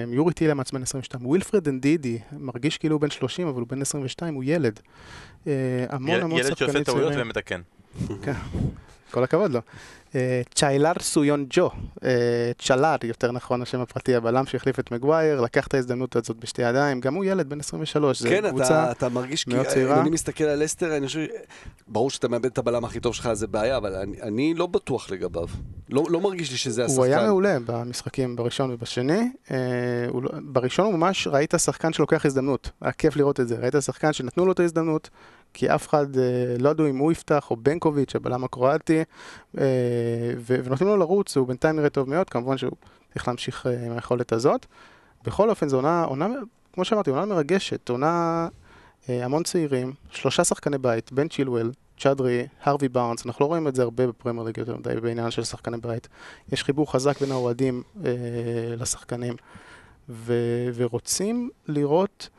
יורי טילמנס בן 22, ווילפרד אנדידי, מרגיש כאילו הוא בן 30, אבל הוא בן 22, הוא ילד. אה, המון המון ילד שחקנים שעושה טעויות צעירים. ומתקן. כל הכבוד לו. אה, צ'יילר סויון ג'ו, אה, צ'לר יותר נכון השם הפרטי, הבלם שהחליף את מגווייר, לקח את ההזדמנות הזאת בשתי ידיים, גם הוא ילד בן 23, זה כן, קבוצה, אתה, אתה מרגיש מאוד כאילו, צעירה. אם אני מסתכל על לסטר, אני חושב, ברור שאתה מאבד את הבלם הכי טוב שלך, זה בעיה, אבל אני, אני לא בטוח לגביו. לא, לא מרגיש לי שזה השחקן. הוא היה מעולה במשחקים בראשון ובשני, אה, הוא לא- בראשון הוא ממש, ראית שחקן שלוקח הזדמנות, היה כיף לראות את זה, ראית שחקן שנתנו לו את ההזדמנות, כי אף אחד אה, לא ידעו אם הוא יפתח, או בנקוביץ', הבלם הקרואטי, אה, ונותנים לו לרוץ, הוא בינתיים נראה טוב מאוד, כמובן שהוא צריך להמשיך אה, עם היכולת הזאת. בכל אופן, זו עונה, עונה, כמו שאמרתי, עונה מרגשת, עונה המון צעירים, שלושה שחקני בית, בן צ'ילואל, צ'אדרי, הרווי בארנס, אנחנו לא רואים את זה הרבה בפרמייר ליג יותר מדי בעניין של שחקני בית. יש חיבור חזק בין האוהדים אה, לשחקנים, ו- ורוצים לראות...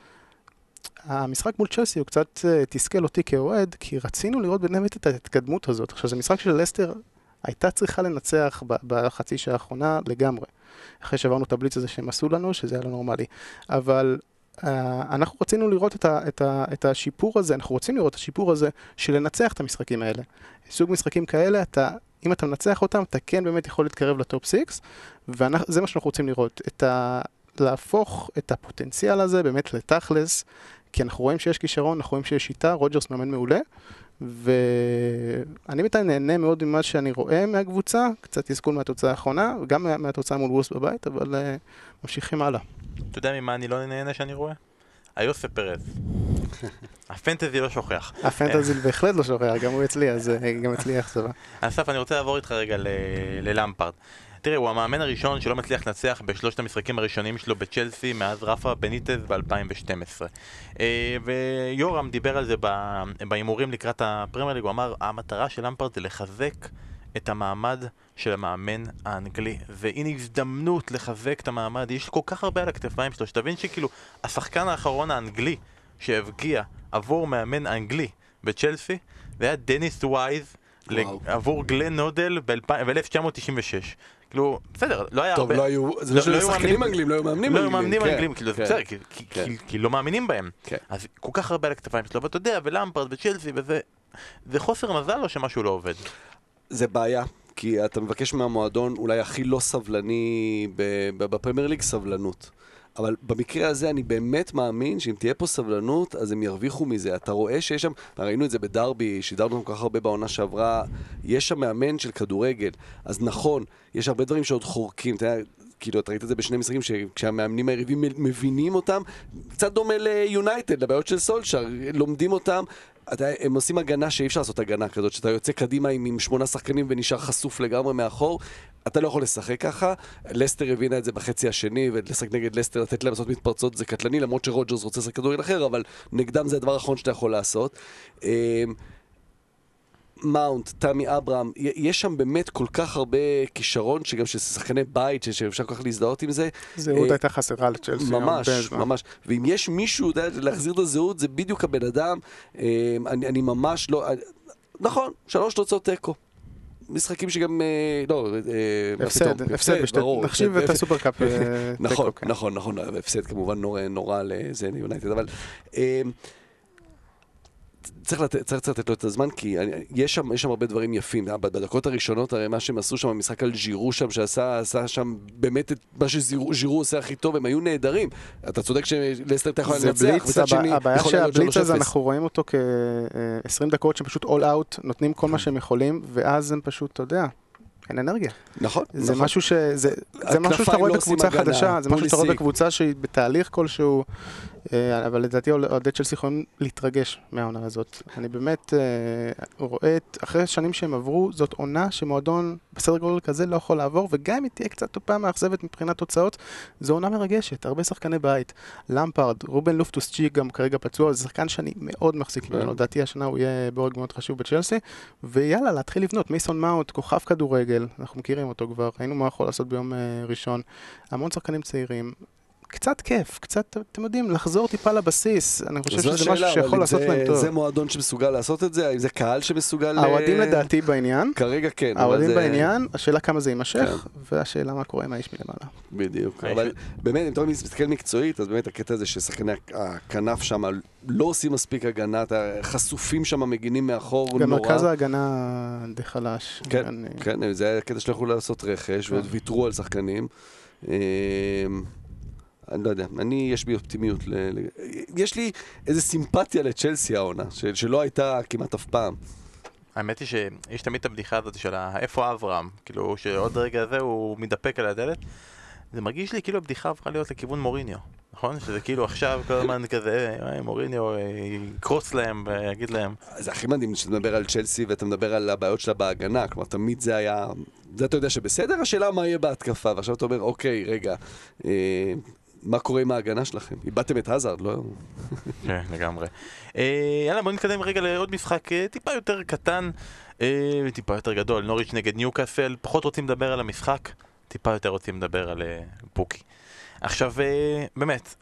המשחק מול צ'לסי הוא קצת אה, תסכל אותי כאוהד, כי רצינו לראות באמת את ההתקדמות הזאת. עכשיו, זה משחק של לסטר הייתה צריכה לנצח בחצי שעה האחרונה לגמרי. אחרי שעברנו את הבליץ הזה שהם עשו לנו, שזה היה לא נורמלי. אבל uh, אנחנו רצינו לראות את, ה, את, ה, את השיפור הזה, אנחנו רוצים לראות את השיפור הזה של לנצח את המשחקים האלה. סוג משחקים כאלה, אתה, אם אתה מנצח אותם, אתה כן באמת יכול להתקרב לטופ 6, וזה מה שאנחנו רוצים לראות. את ה, להפוך את הפוטנציאל הזה באמת לתכלס, כי אנחנו רואים שיש כישרון, אנחנו רואים שיש שיטה, רוג'רס מאמן מעולה, ואני בינתיים נהנה מאוד ממה שאני רואה מהקבוצה, קצת תסכול מהתוצאה האחרונה, גם מה- מהתוצאה מול וולס בבית, אבל uh, ממשיכים הלאה. אתה יודע ממה אני לא נהנה שאני רואה? היוסף פרז. הפנטזי לא שוכח. הפנטזי בהחלט לא שוכח, גם הוא אצלי, אז אה, גם אצלי אכזבה. אסף, אני רוצה לעבור איתך רגע ל- ללמפרד. תראה, הוא המאמן הראשון שלא מצליח לנצח בשלושת המשחקים הראשונים שלו בצ'לסי מאז רפה בניטז ב-2012. אה, ויורם דיבר על זה בהימורים לקראת הפרמייר ליג, הוא אמר, המטרה של למפרד זה לחזק את המעמד של המאמן האנגלי. והנה הזדמנות לחזק את המעמד, יש כל כך הרבה על הכתפיים שלו, שתבין שכאילו, השחקן האחרון האנגלי שהבקיע עבור מאמן אנגלי בצ'לסי, זה היה דניס וייז. וואו. עבור גלן נודל ב-1996. כאילו, בסדר, לא היה טוב, הרבה... לא היו, זה לא- לא שהיו לא היו שחקנים אנגלים, לא היו מאמנים לא אנגלים. היו מאמנים כן, אנגלים, כאילו, זה כן. בסדר, כי- כן. כי- לא מאמינים בהם. כן. אז כל כך הרבה על הכתפיים שלו, ואתה יודע, ולמפרד וצ'לסי וזה... זה חוסר מזל או שמשהו לא עובד? זה בעיה, כי אתה מבקש מהמועדון אולי הכי לא סבלני בפרמייר ליג, סבלנות. אבל במקרה הזה אני באמת מאמין שאם תהיה פה סבלנות, אז הם ירוויחו מזה. אתה רואה שיש שם, ראינו את זה בדרבי, שידרנו כל כך הרבה בעונה שעברה, יש שם מאמן של כדורגל. אז נכון, יש הרבה דברים שעוד חורקים. אתה יודע, כאילו, אתה ראית את זה בשני משחקים, שכשהמאמנים היריבים מבינים אותם, קצת דומה ליונייטד, לבעיות של סולשר, לומדים אותם. אתה, הם עושים הגנה שאי אפשר לעשות הגנה כזאת, שאתה יוצא קדימה עם, עם שמונה שחקנים ונשאר חשוף לגמרי מאחור. אתה לא יכול לשחק ככה. לסטר הבינה את זה בחצי השני, ולשחק נגד לסטר, לתת להם לעשות מתפרצות זה קטלני, למרות שרוג'רס רוצה לשחק כדורגל אחר, אבל נגדם זה הדבר האחרון שאתה יכול לעשות. אמ, מאונט, תמי אברהם, יש שם באמת כל כך הרבה כישרון, שגם של שחקני בית, שאפשר כל כך להזדהות עם זה. זהות אה, הייתה חסרה לצ'לסי. ממש. ממש. ואם יש מישהו, יודע, להחזיר את הזהות, זה בדיוק הבן אדם. אני, אני ממש לא... אה, נכון, שלוש תוצאות תיקו. משחקים שגם... אה, לא, אה, הפסד, הפסד נחשיב הפסד, את הסופרקאפ. אה, נכון, כן. נכון, נכון, הפסד כמובן נורא, לזה יונייטד, אבל צריך לתת, צריך לתת לו את הזמן, כי אני, יש, שם, יש שם הרבה דברים יפים. אה, בדקות הראשונות, הרי מה שהם עשו שם, המשחק על ז'ירו שם, שעשה עשה שם באמת את מה שז'ירו עושה הכי טוב, הם היו נהדרים. אתה צודק שלסטר אתה יכול לנצח, מצד שני, הבעיה יכול להיות שהבליץ הזה, 3-0. אנחנו רואים אותו כ-20 דקות שהם פשוט אול אאוט, נותנים כל מה שהם יכולים, ואז הם פשוט, אתה יודע, אין אנרגיה. נכון, זה נכון. משהו ש... זה, זה משהו שאתה רואה לא בקבוצה חדשה, זה משהו שאתה רואה. בקבוצה שהיא בתהליך כלשהו, אה, אבל לדעתי אוהדי צ'לסי יכולים להתרגש מהעונה הזאת. אני באמת אה, רואה, את- אחרי שנים שהם עברו, זאת עונה שמועדון בסדר גודל כזה לא יכול לעבור, וגם אם היא תהיה קצת טיפה מאכזבת מבחינת תוצאות, זו עונה מרגשת, הרבה שחקני בית. למפרד, רובן לופטוס צ'י גם כרגע פצוע, זה שחקן שאני מאוד מחזיק כן. ממנו, לדעתי השנה הוא יהיה בורג מאוד חשוב בצ'לסי, ויאללה, להתחיל לבנות. מייסון מאונט, כוכב כדורגל, אנחנו מכירים אותו כבר, ראינו מה יכול לעשות ביום אה, ראשון. המון שחקנים צעירים. קצת כיף, קצת, אתם יודעים, לחזור טיפה לבסיס. אני חושב שזה השאלה, משהו שיכול לעשות זה- להם טוב. זה מועדון שמסוגל לעשות את זה? האם זה קהל שמסוגל... האוהדים אה, לדעתי בעניין, כרגע כן. האוהדים זה- בעניין, השאלה כמה זה יימשך, כן. והשאלה מה קורה עם האיש מלמעלה. בדיוק, אבל באמת, אם אתה מסתכל מקצועית, אז באמת הקטע הזה ששחקני הכנף שם לא עושים מספיק הגנה, אתה- חשופים שם, מגינים מאחור, גם נורא. מרכז ההגנה די חלש. כן, אני- כן, זה היה הקטע שלא יכלו לעשות רכש, כן. וויתרו על שחקנים. אני לא יודע, אני, יש בי אופטימיות. ל, ל, יש לי איזה סימפתיה לצ'לסי העונה, ש, שלא הייתה כמעט אף פעם. האמת היא שיש תמיד את הבדיחה הזאת של איפה אברהם, כאילו שעוד רגע זה הוא מתדפק על הדלת. זה מרגיש לי כאילו הבדיחה הפכה להיות לכיוון מוריניו, נכון? שזה כאילו עכשיו כל הזמן כזה, "אה, מוריניו אה, יקרוץ להם ויגיד להם. זה הכי מדהים שאתה מדבר על צ'לסי ואתה מדבר על הבעיות שלה בהגנה, כלומר תמיד זה היה, זה אתה יודע שבסדר, השאלה מה יהיה בהתקפה, ועכשיו אתה אומר, אוקיי, רגע, אה, מה קורה עם ההגנה שלכם? איבדתם את הזארד, לא? כן, לגמרי. אה, יאללה, בוא נתקדם רגע לעוד משחק אה, טיפה יותר קטן אה, וטיפה יותר גדול. נוריץ' נגד ניוקאסל, פחות רוצים לדבר על המשחק, טיפה יותר רוצים לדבר על אה, פוקי. עכשיו, אה, באמת,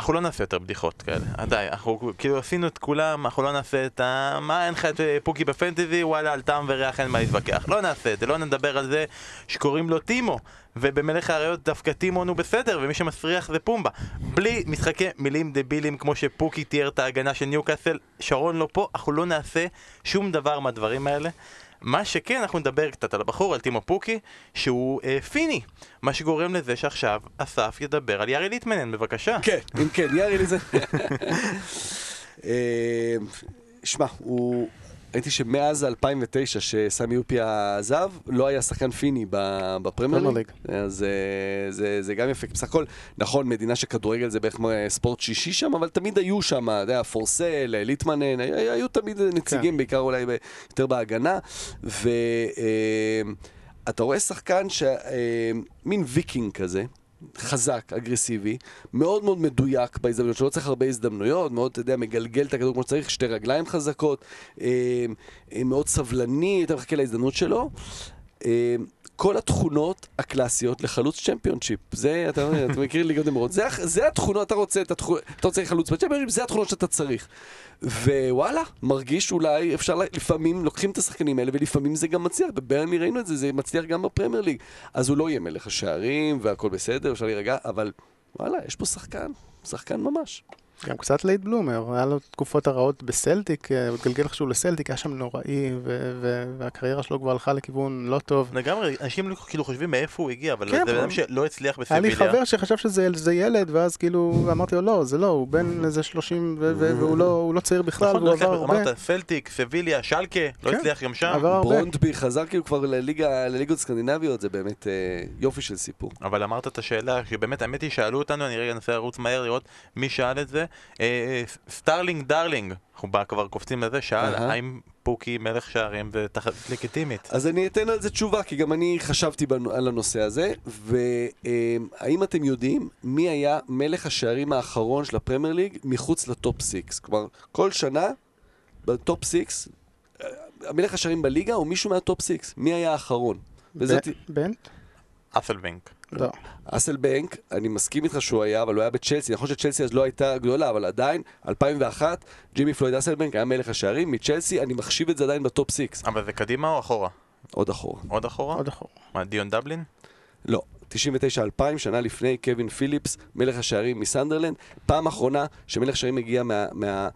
אנחנו לא נעשה יותר בדיחות כאלה, די, אנחנו כאילו עשינו את כולם, אנחנו לא נעשה את ה... מה אין לך את אה, פוקי בפנטזי, וואלה, על טעם וריח אין מה להתווכח. לא נעשה את זה, לא נדבר על זה שקוראים לו טימו, ובמלך האריות דווקא טימון הוא בסדר, ומי שמסריח זה פומבה. בלי משחקי מילים דבילים כמו שפוקי תיאר את ההגנה של ניוקאסל, שרון לא פה, אנחנו לא נעשה שום דבר מהדברים האלה. מה שכן, אנחנו נדבר קצת על הבחור, על טימו פוקי, שהוא אה, פיני. מה שגורם לזה שעכשיו אסף ידבר על יארי ליטמנן, בבקשה. כן, אם כן, יארי לזה. אה, שמע, הוא... ראיתי שמאז 2009 שסמי היפיה עזב, לא היה שחקן פיני ב- בפרמייר פרמייר ליג. אז אה, זה, זה גם יפה. בסך הכל, נכון, מדינה שכדורגל זה בערך אה, ספורט שישי שם, אבל תמיד היו שם, אתה יודע, פורסל, אה, ליטמנן, היו, היו תמיד נציגים, כן. בעיקר אולי ב- יותר בהגנה. ואתה רואה שחקן שמין ויקינג כזה. חזק, אגרסיבי, מאוד מאוד מדויק בהזדמנויות שלו, לא צריך הרבה הזדמנויות, מאוד, אתה יודע, מגלגל את הכדור כמו שצריך, שתי רגליים חזקות, אה, אה, מאוד סבלני, יותר מחכה להזדמנות שלו. אה, כל התכונות הקלאסיות לחלוץ צ'מפיונשיפ. זה, אתה, אתה מכיר ליגות נמוכות, זה, זה התכונות, אתה רוצה, את התכונות, אתה רוצה חלוץ בצ'מפיונשיפ, זה התכונות שאתה צריך. ווואלה, מרגיש אולי, אפשר, לפעמים לוקחים את השחקנים האלה, ולפעמים זה גם מצליח. בברנלי ראינו את זה, זה מצליח גם בפרמייר ליג. אז הוא לא יהיה מלך השערים, והכל בסדר, אפשר להירגע, אבל וואלה, יש פה שחקן, שחקן ממש. גם קצת late bloomer, היה לו תקופות הרעות בסלטיק, אה, הוא התגלגל איכשהו לסלטיק, היה שם נוראי, ו- ו- והקריירה שלו כבר הלכה לכיוון לא טוב. לגמרי, אנשים כאילו חושבים מאיפה הוא הגיע, אבל כן, זה אדם שלא הצליח היה לי בסביליה. חבר שחשב שזה זה ילד, ואז כאילו אמרתי לו, לא, זה לא, הוא בן איזה 30, ו- ו- והוא לא- הוא לא צעיר בכלל, נכון, והוא לא עבר הרבה. אמרת, סלטיק, סביליה, שלקה, לא כן. הצליח גם שם. ברונדבי חזר כאילו כבר לליגה, לליגות סקנדינביות, זה באמת אה, יופי של סיפור. אבל אמרת את השאלה, שבאמת, האמת היא, שאלו אותנו, אני רגע אנסה לרוץ מהר לראות מי שאל את זה. אה, סטארלינג דרלינג, אנחנו בא- כבר קופצים לזה, שאל. האם פוקי מלך שערים זה טייק לגיטימית? אז אני אתן על זה תשובה, כי גם אני חשבתי בנו- על הנושא הזה, והאם אתם יודעים מי היה מלך השערים האחרון של הפרמייר ליג מחוץ לטופ 6? כלומר, כל שנה בטופ 6, המלך השערים בליגה הוא מישהו מהטופ 6, מי היה האחרון? וזאת... ב- בן? לא. אסלבנק, אני מסכים איתך שהוא היה, אבל הוא היה בצ'לסי. נכון שצ'לסי אז לא הייתה גדולה, אבל עדיין, 2001, ג'ימי פלויד האסלבנק היה מלך השערים מצ'לסי, אני מחשיב את זה עדיין בטופ 6. אבל זה קדימה או אחורה? עוד אחורה. עוד אחורה? עוד אחורה. מה, דיון דבלין? לא. 99-2000, שנה לפני, קווין פיליפס, מלך השערים מסנדרלנד. פעם אחרונה שמלך שערים מגיע מה... מה...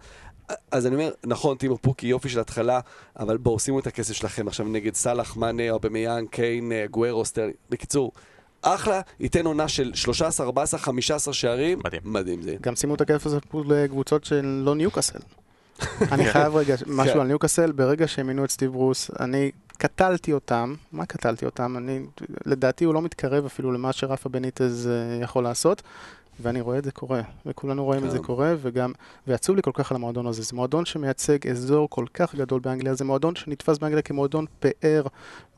אז אני אומר, נכון, טימו פוקי, יופי של התחלה, אבל בואו, שימו את הכסף שלכם עכשיו נגד סאלח, מאנה, אובמיאנג, קיין, אה, אגוארו, סטרלינג. בקיצור, אחלה, ייתן עונה של 13, 14, 15 שערים. מדהים. מדהים זה. גם שימו את הכסף הזה פה לקבוצות של לא ניוקאסל. אני חייב רגע, משהו כן. על ניוקאסל, ברגע שהם מינו את סטיב ברוס, אני קטלתי אותם, מה קטלתי אותם? אני, לדעתי הוא לא מתקרב אפילו למה שרפה בניטז אה, יכול לעשות. ואני רואה את זה קורה, וכולנו רואים את זה כן. קורה, וגם, ועצוב לי כל כך על המועדון הזה. זה מועדון שמייצג אזור כל כך גדול באנגליה, זה מועדון שנתפס באנגליה כמועדון פאר,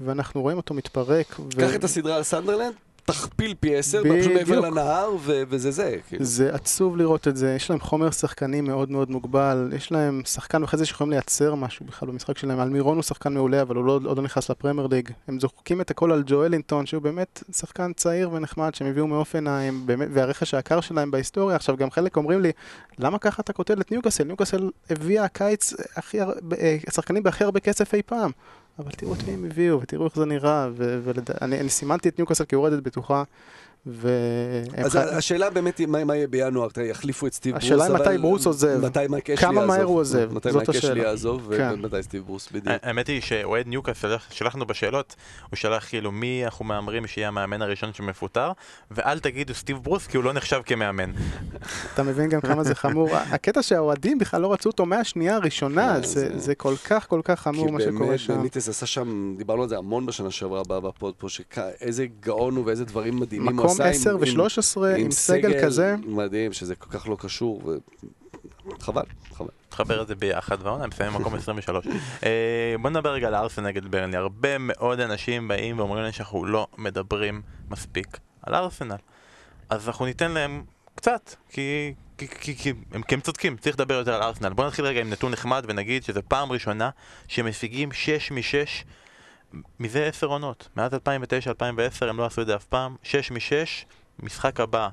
ואנחנו רואים אותו מתפרק. ו- קח את הסדרה על סנדרלנד, תכפיל פי עשר, פשוט מעבר. לנהר, ו- וזה זה. כאילו. זה עצוב לראות את זה, יש להם חומר שחקני מאוד מאוד מוגבל, יש להם שחקן וחצי שיכולים לייצר משהו בכלל במשחק שלהם. אלמירון הוא שחקן מעולה, אבל הוא לא, עוד לא נכנס לפרמייר ליג. הם זורקים את הכל על ג'ואלינטון, שהוא באמת שחקן צעיר ונחמד, שהם הביאו באמת, והרכש היקר שלהם בהיסטוריה. עכשיו, גם חלק אומרים לי, למה ככה אתה כותב את ניוקאסל? ניוקאסל הביאה הקיץ הכי אה, השחקנים בהכי הרבה כסף אי פעם. אבל תראו את מי הם הביאו, ותראו איך זה נראה, ואני אני סימנתי את ניוקאסל כיורדת בטוחה, אז חי- השאלה באמת היא מה מה יהיה בינואר, תראה, יחליפו את סטיב ברוס, השאלה היא אבל מתי ברוס עוזב. מתי מייק אשלי כמה יעזוב. מהר הוא עוזב, מתי זאת מייק אשלי. יעזוב, כן. ומתי סטיב ברוס, בדיוק. האמת היא שאוהד ניוקאסל, שלחנו בשאלות, הוא שלח כאילו מי אנחנו מהמרים שיהיה המאמן הראשון שמפוטר, ואל תגידו סטיב ברוס כי הוא לא נחשב כמאמן. אתה מבין גם כמה זה חמור. הקטע שהאוהדים בכלל לא רצו אותו מהשנייה הראשונה, כן, זה, כל כך כל כך חמור מה כי שקורה באמת, שם. בניטס עשה שם, דיברנו על זה המון בשנה שעברה בפוד פה, שאיזה גאון הוא ואיזה דברים מדהימים הוא מקום עשה. עם- 10 עם- ו-13 עם סגל כזה. מדהים, שזה כל כך לא קשור, ו- חבל, חבל. תחבר את זה ביחד, והעונה מסיים מקום 23. אה, בוא נדבר רגע על ארסן נגד ברנלי. הרבה מאוד אנשים באים ואומרים לי שאנחנו לא מדברים מספיק על ארסנל. אז אנחנו ניתן להם קצת, כי, כי, כי, כי, הם, כי הם צודקים, צריך לדבר יותר על ארסנל. בוא נתחיל רגע עם נתון נחמד ונגיד שזו פעם ראשונה שמשיגים 6 מ-6 מזה 10 עונות. מאז 2009-2010 הם לא עשו את זה אף פעם. 6 מ-6, משחק הבא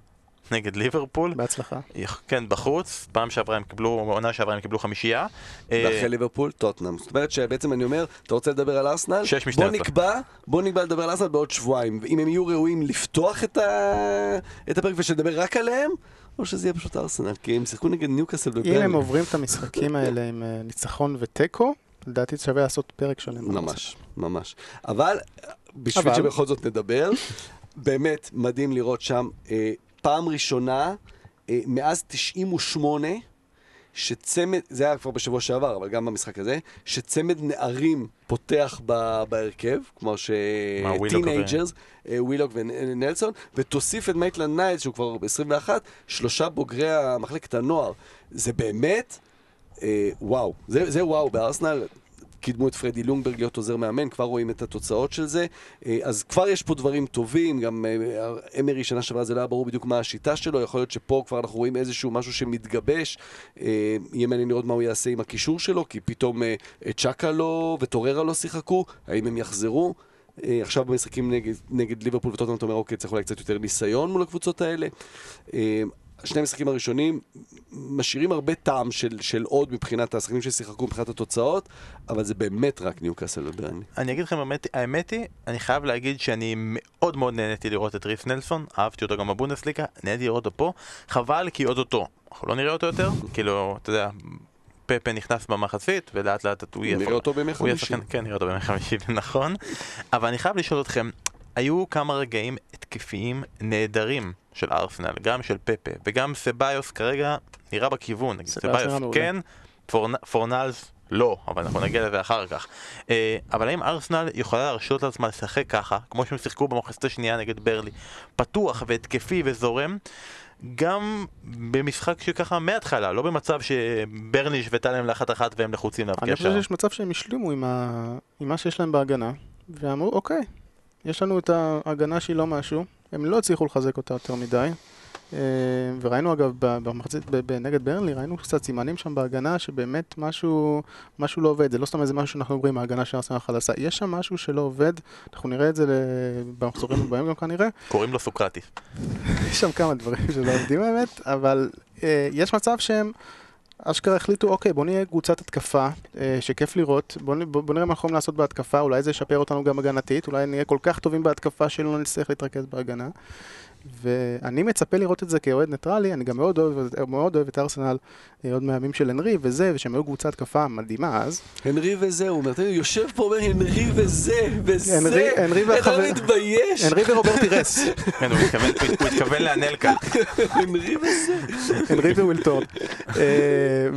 נגד ליברפול. בהצלחה. כן, בחוץ, פעם שעברה הם קיבלו, עונה שעברה הם קיבלו חמישייה. אה, ואחרי ליברפול, טוטנאם. זאת אומרת שבעצם אני אומר, אתה רוצה לדבר על ארסנל? שש משתי בוא עשרה. נקבע, בוא נקבע לדבר על ארסנל בעוד שבועיים. אם הם יהיו ראויים לפתוח את ה- את הפרק ושנדבר רק עליהם, או שזה יהיה פשוט ארסנל, כי הם שיחקו נגד ניוקאסל אם הם. עוברים את המשחקים האלה עם אה, ניצחון ותיקו, לדעתי שווה לעשות פרק שלם. ממש, ממש. אבל, בשביל אבל- שבכל זאת נדבר, באמת מדהים לראות שם, אה, פעם ראשונה, אה, מאז 98, שצמד, זה היה כבר בשבוע שעבר, אבל גם במשחק הזה, שצמד נערים פותח ב, בהרכב, כמו ש... מה, ווילוק teenagers, ווילוק ונלסון, ותוסיף את מייטלנד ניילס, שהוא כבר ב-21, שלושה בוגרי מחלקת הנוער. זה באמת, אה, וואו, זה, זה וואו בארסנל. קידמו את פרדי לונגברג להיות עוזר מאמן, כבר רואים את התוצאות של זה. אה, אז כבר יש פה דברים טובים, גם אה, אמרי שנה שעברה זה לא היה ברור בדיוק מה השיטה שלו, יכול להיות שפה כבר אנחנו רואים איזשהו משהו שמתגבש. אה, יהיה מעניין לראות מה הוא יעשה עם הקישור שלו, כי פתאום צ'קה לא וטוררה לא שיחקו, האם הם יחזרו? עכשיו במשחקים נגד, נגד ליברפול וטוטנאם אתה אומר, אוקיי, צריך אולי קצת יותר ניסיון מול הקבוצות האלה. שני המשחקים הראשונים משאירים הרבה טעם של, של עוד מבחינת השחקנים ששיחקו, מבחינת התוצאות, אבל זה באמת רק ניוקאסל וברנלי. אני אגיד לכם, האמת, האמת היא, אני חייב להגיד שאני מאוד מאוד נהניתי לראות את ריס נלסון, אהבתי אותו גם בבונדסליגה, נהניתי לראות אותו פה, חבל כי עוד אותו, אנחנו לא נראה אותו יותר, כאילו, אתה יודע, פפה נכנס במחצית, ולאט לאט הוא יהיה... נראה אותו בימי חמישי. כן, נראה אותו בימי חמישי, נכון. אבל אני חייב לשאול אתכם, היו כמה רגעים התקפיים נהדרים של ארסנל, גם של פפה, וגם סביוס כרגע נראה בכיוון, נגיד סביוס. כן, פורנ- פורנלס לא, אבל אנחנו נגיע לזה אחר כך. אה, אבל האם ארסנל יכולה להרשות לעצמה לשחק ככה, כמו שהם שיחקו במחצית השנייה נגד ברלי, פתוח והתקפי וזורם, גם במשחק שככה מההתחלה, לא במצב שברלי השוותה להם לאחת אחת והם לחוצים אני להבקיע חושב שער. שיש מצב שהם השלימו עם, ה... עם מה שיש להם בהגנה, ואמרו, אוקיי, יש לנו את ההגנה שהיא לא משהו, הם לא הצליחו לחזק אותה יותר מדי. אה, וראינו אגב במחצית נגד ברנלי, ראינו קצת סימנים שם בהגנה שבאמת משהו, משהו לא עובד, זה לא סתם איזה משהו שאנחנו אומרים, ההגנה של ארסנל חלשה, יש שם משהו שלא עובד, אנחנו נראה את זה במחזורים הבאים גם כנראה, קוראים לו סוקרטיס. יש שם כמה דברים שלא עובדים האמת, אבל אה, יש מצב שהם אשכרה החליטו, אוקיי, בוא נהיה קבוצת התקפה, אה, שכיף לראות, בוא, בוא, נראה מה יכולים לעשות בהתקפה, אולי זה ישפר אותנו גם הגנתית, אולי נהיה כל כך טובים בהתקפה שלא נצטרך להתרכז בהגנה. ואני מצפה לראות את זה כאוהד ניטרלי, אני גם מאוד אוהב, מאוד אוהב את ארסנל, אה, עוד מהימים של הנרי וזה, ושהם היו קבוצת התקפה מדהימה אז. הנרי וזה, הוא אומר, יודע, יושב פה אומר הנרי וזה, וזה, הנרי- הנרי אתה והחבר- לא מתבייש, הנרי ורוברטי רס, כן, הוא התכוון- הוא התכוון לאנלקה. הנרי וזה. הנרי ווילטורד. אה,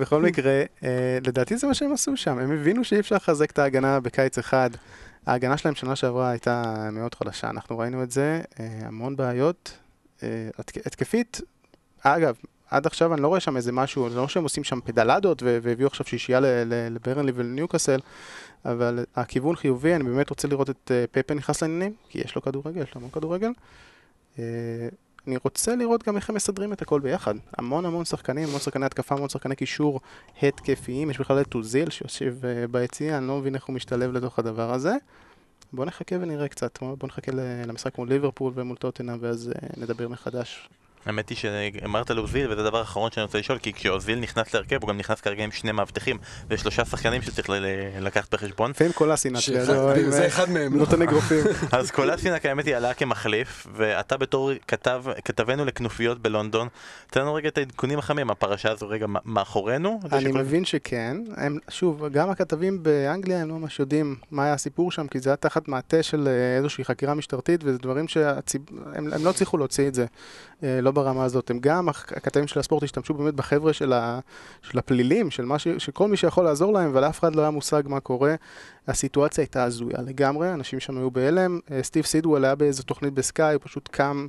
בכל מקרה, אה, לדעתי זה מה שהם עשו שם, הם הבינו שאי אפשר לחזק את ההגנה בקיץ אחד. ההגנה שלהם שנה שעברה הייתה מאוד חלשה, אנחנו ראינו את זה, אה, המון בעיות. אה, התק- התקפית, אגב, עד עכשיו אני לא רואה שם איזה משהו, זה לא שהם עושים שם פדלדות והביאו עכשיו שישייה לברנלי ולניוקאסל, אבל הכיוון חיובי, אני באמת רוצה לראות את אה, פפה נכנס לעניינים, כי יש לו כדורגל, יש לו המון כדורגל. אני רוצה לראות גם איך הם מסדרים את הכל ביחד. המון המון שחקנים, המון שחקני התקפה, המון שחקני קישור התקפיים. יש בכלל את טוזיל שיושב אה, ביציע, אני לא מבין איך הוא משתלב לתוך הדבר הזה. בוא נחכה ונראה קצת, בוא נחכה למשחק מול ליברפול ומול טוטנאם ואז אה, נדבר מחדש. האמת היא שאמרת לאוזיל, וזה הדבר האחרון שאני רוצה לשאול, כי כשאוזיל נכנס להרכב, הוא גם נכנס כרגע עם שני מאבטחים, ושלושה שחקנים שצריך לקחת בחשבון. לפעמים הסינאט שאחד- זה אחד מהם. נותן אגרופים. אז קולסינק האמת היא עלה כמחליף, ואתה בתור כתב, כתבנו לכנופיות בלונדון, תן לנו רגע את העדכונים החמים, הפרשה הזו רגע מאחורינו? אני מבין שכן. הם, שוב, גם הכתבים באנגליה הם לא ממש יודעים מה היה הסיפור שם, כי זה היה תחת מעטה של אה, איזושהי חקירה משטרתית, וזה דברים שהם הם לא הצליחו להוציא את זה, אה, לא ברמה הזאת. הם גם, הכתבים של הספורט השתמשו באמת בחבר'ה של, ה, של הפלילים, של, מה ש, של כל מי שיכול לעזור להם, ולאף אחד לא היה מושג מה קורה. הסיטואציה הייתה הזויה לגמרי, אנשים שם היו בהלם. אה, סטיב סידוול היה באיזו תוכנית בסקאי, הוא פשוט קם.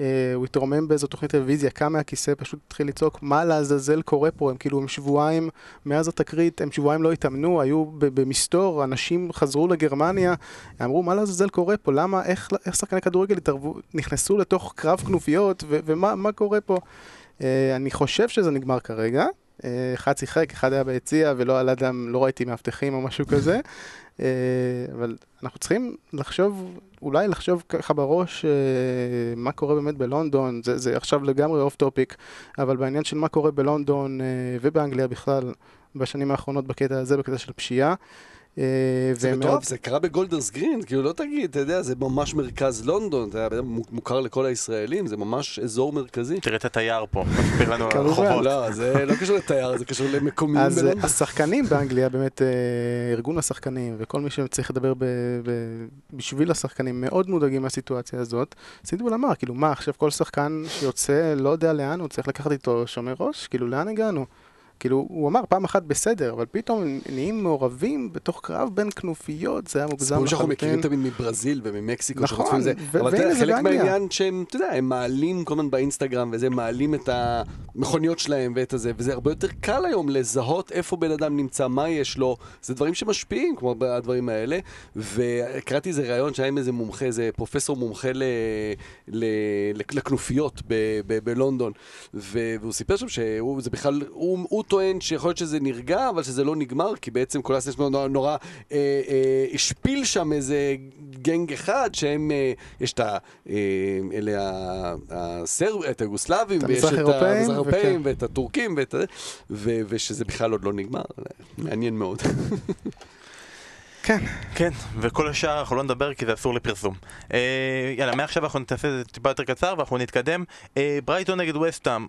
אה, הוא התרומם באיזו תוכנית טלוויזיה, קם מהכיסא, פשוט התחיל לצעוק, מה לעזאזל קורה פה? הם כאילו, הם שבועיים, מאז התקרית, הם שבועיים לא התאמנו, היו במסתור, אנשים חזרו לגרמניה, אמרו, מה לעזאזל קורה פה? למה, איך, איך שחקני כדורגל התערבו, נכנסו לתוך קרב כנופיות, ו- ומה מה קורה פה? אה, אני חושב שזה נגמר כרגע. אה, אחד שיחק, אחד היה ביציע ולא על אדם, לא ראיתי מאבטחים או משהו כזה. אה, אבל אנחנו צריכים לחשוב, אולי לחשוב ככה בראש אה, מה קורה באמת בלונדון, זה, זה עכשיו לגמרי off topic, אבל בעניין של מה קורה בלונדון אה, ובאנגליה בכלל בשנים האחרונות בקטע הזה, בקטע של פשיעה. אה, זה מטורף, זה קרה בגולדרס גרין, כאילו לא תגיד, אתה יודע, זה ממש מרכז לונדון, אתה יודע, מוכר לכל הישראלים, זה ממש אזור מרכזי. תראה את התייר פה, מסביר לנו על. הרחובות. לא, זה לא קשור לתייר, זה קשור למקומיים אז בלונדון. השחקנים באנגליה, באמת, אה, ארגון השחקנים וכל מי שצריך לדבר ב, ב, בשביל השחקנים מאוד מודאגים מהסיטואציה הזאת. סידוול אמר, כאילו, מה, עכשיו כל שחקן שיוצא, לא יודע לאן, הוא צריך לקחת איתו שומר ראש? כאילו, לאן הגענו? כאילו, הוא אמר פעם אחת בסדר, אבל פתאום נהיים מעורבים בתוך קרב בין כנופיות, זה היה מוגזם סיפורים שאנחנו מכירים לחלוטין. תמיד מברזיל וממקסיקו, נכון, שרוצים זה. ו- אבל זה חלק. מהעניין שהם, אתה יודע, הם מעלים כל הזמן באינסטגרם וזה, מעלים את המכוניות שלהם ואת הזה, וזה הרבה יותר קל היום לזהות איפה בן אדם נמצא, מה יש לו, זה דברים שמשפיעים, כמו הדברים האלה. וקראתי איזה ראיון שהיה עם איזה מומחה, איזה פרופסור מומחה ל- ל- לכנופיות ב- ב- בלונדון, והוא סיפר שם שהוא זה בכלל, הוא טוען שיכול להיות שזה נרגע, אבל שזה לא נגמר, כי בעצם כל הסנס נורא, נורא אה, אה, השפיל שם איזה גנג אחד, שהם, אה, יש את ה... אה, אלה ה- הסר... את היוגוסלבים, ויש את המזרח אירופאים, וכן. ואת הטורקים, ואת... ה- ו- ושזה בכלל עוד לא נגמר, מעניין מאוד. כן, כן, וכל השאר אנחנו לא נדבר כי זה אסור לפרסום. אה, יאללה, מעכשיו אנחנו נעשה את זה טיפה יותר קצר ואנחנו נתקדם. אה, ברייטון נגד ווסטהאם.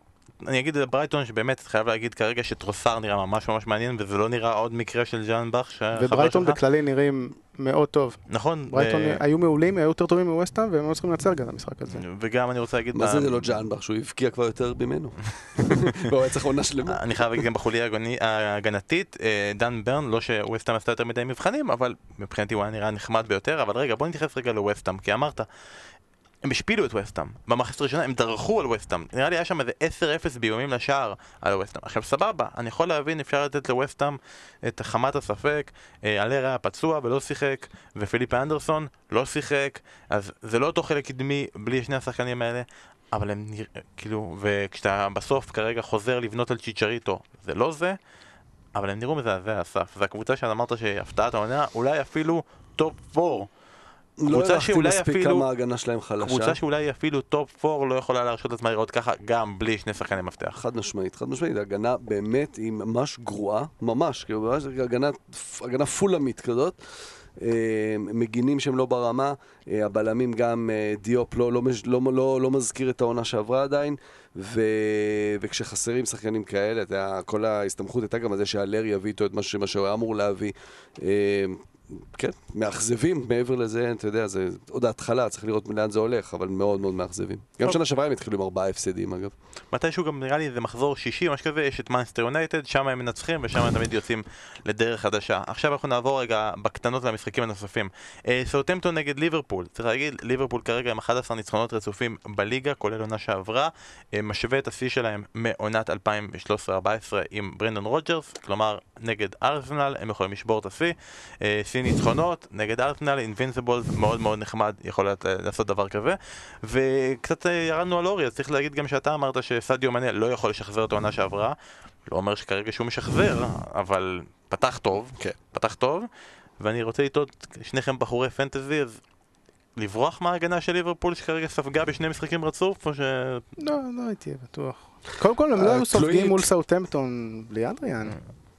אני אגיד לברייטון שבאמת חייב להגיד כרגע שטרוסארד נראה ממש ממש מעניין וזה לא נראה עוד מקרה של ז'אן באך וברייטון שלך. בכללי נראים מאוד טוב. נכון, ברייטון ו- היו מעולים, היו יותר טובים מווסטהאם, והם היו צריכים לנצח גם את המשחק הזה. וגם אני רוצה להגיד... מה זה זה לא ג'הנבחש, שהוא הבקיע כבר יותר ממנו? והוא היה צריך עונה שלמה. אני חייב להגיד גם בחוליה ההגנתית, אה, דן ברן, לא שווסטהאם עשתה יותר מדי מבחנים, אבל מבחינתי הוא היה נראה נחמד ביותר, אבל רגע, בוא נתייחס רגע לווסטהאם, כי אמרת, הם השפילו את וסטהאם, במחצית הראשונה הם דרכו על וסטהאם, נראה לי היה שם איזה 10-0 באיומים לשער על ווסטהאם. עכשיו סבבה, אני יכול להבין, אפשר לתת לווסטהאם את חמת הספק, אה, אלר היה פצוע ולא שיחק, ופיליפ אנדרסון לא שיחק, אז זה לא אותו חלק קדמי בלי שני השחקנים האלה, אבל הם נראה, כאילו, וכשאתה בסוף כרגע חוזר לבנות על צ'יצ'ריטו, זה לא זה, אבל הם נראו מזעזע אסף. זו הקבוצה שאמרת שהפתעת העונה, אולי אפילו top 4. לא קבוצה שאולי אפילו- כמה ההגנה שלהם חלשה. קבוצה שאולי אפילו top 4 לא יכולה להרשות לעצמה לראות ככה גם בלי שני שחקני מפתח. חד משמעית, חד משמעית, ההגנה באמת היא ממש גרועה, ממש, כאילו ממש הגנה, הגנה פולהאמית כזאת. אה, מגינים שהם לא ברמה, אה, הבלמים גם אה, דיופ לא, לא, לא, לא, לא מזכיר את העונה שעברה עדיין, ו... וכשחסרים שחקנים כאלה, אתה כל ההסתמכות הייתה גם על זה שהלר יביא איתו את. מה שהוא היה אמור להביא. אה, כן, מאכזבים, מעבר לזה, אתה יודע, זה עוד ההתחלה, צריך לראות לאן זה הולך, אבל מאוד מאוד מאכזבים. גם. שנה שעברה הם התחילו עם ארבעה הפסדים, אגב. מתישהו גם נראה לי זה מחזור שישי, משהו כזה, יש את מאנסטר יונייטד, שם הם מנצחים ושם הם תמיד יוצאים לדרך חדשה. עכשיו אנחנו נעבור רגע בקטנות למשחקים הנוספים. אה, סאוטמפטון נגד ליברפול, צריך להגיד, ליברפול כרגע עם 11 ניצחונות רצופים בליגה, כולל עונה שעברה, אה, משווה את השיא שלהם מעונת 2013-2014 עם ברנדון רוג'רס, כלומר נגד ארסנל הם יכולים לשבור את השיא, אה, ניצחונות, נגד ארסנל, אינבינסיבול, מאוד מאוד נחמד, יכול להיות, אה, לעשות דבר כזה. וקצת אה, ירדנו על אורי, אז צריך להגיד גם שאתה אמרת שסדיו מנה לא יכול לשחזר את העונה שעברה. לא אומר שכרגע שהוא משחזר, אבל פתח טוב, כן. פתח טוב, ואני רוצה לטעות, שניכם בחורי פנטזי, אז לברוח מההגנה של ליברפול שכרגע ספגה בשני משחקים רצוף, או ש... לא, לא הייתי בטוח. קודם כל, הם לא אה, היו סופגים מול סאוטהמפטון בלי אדריאן.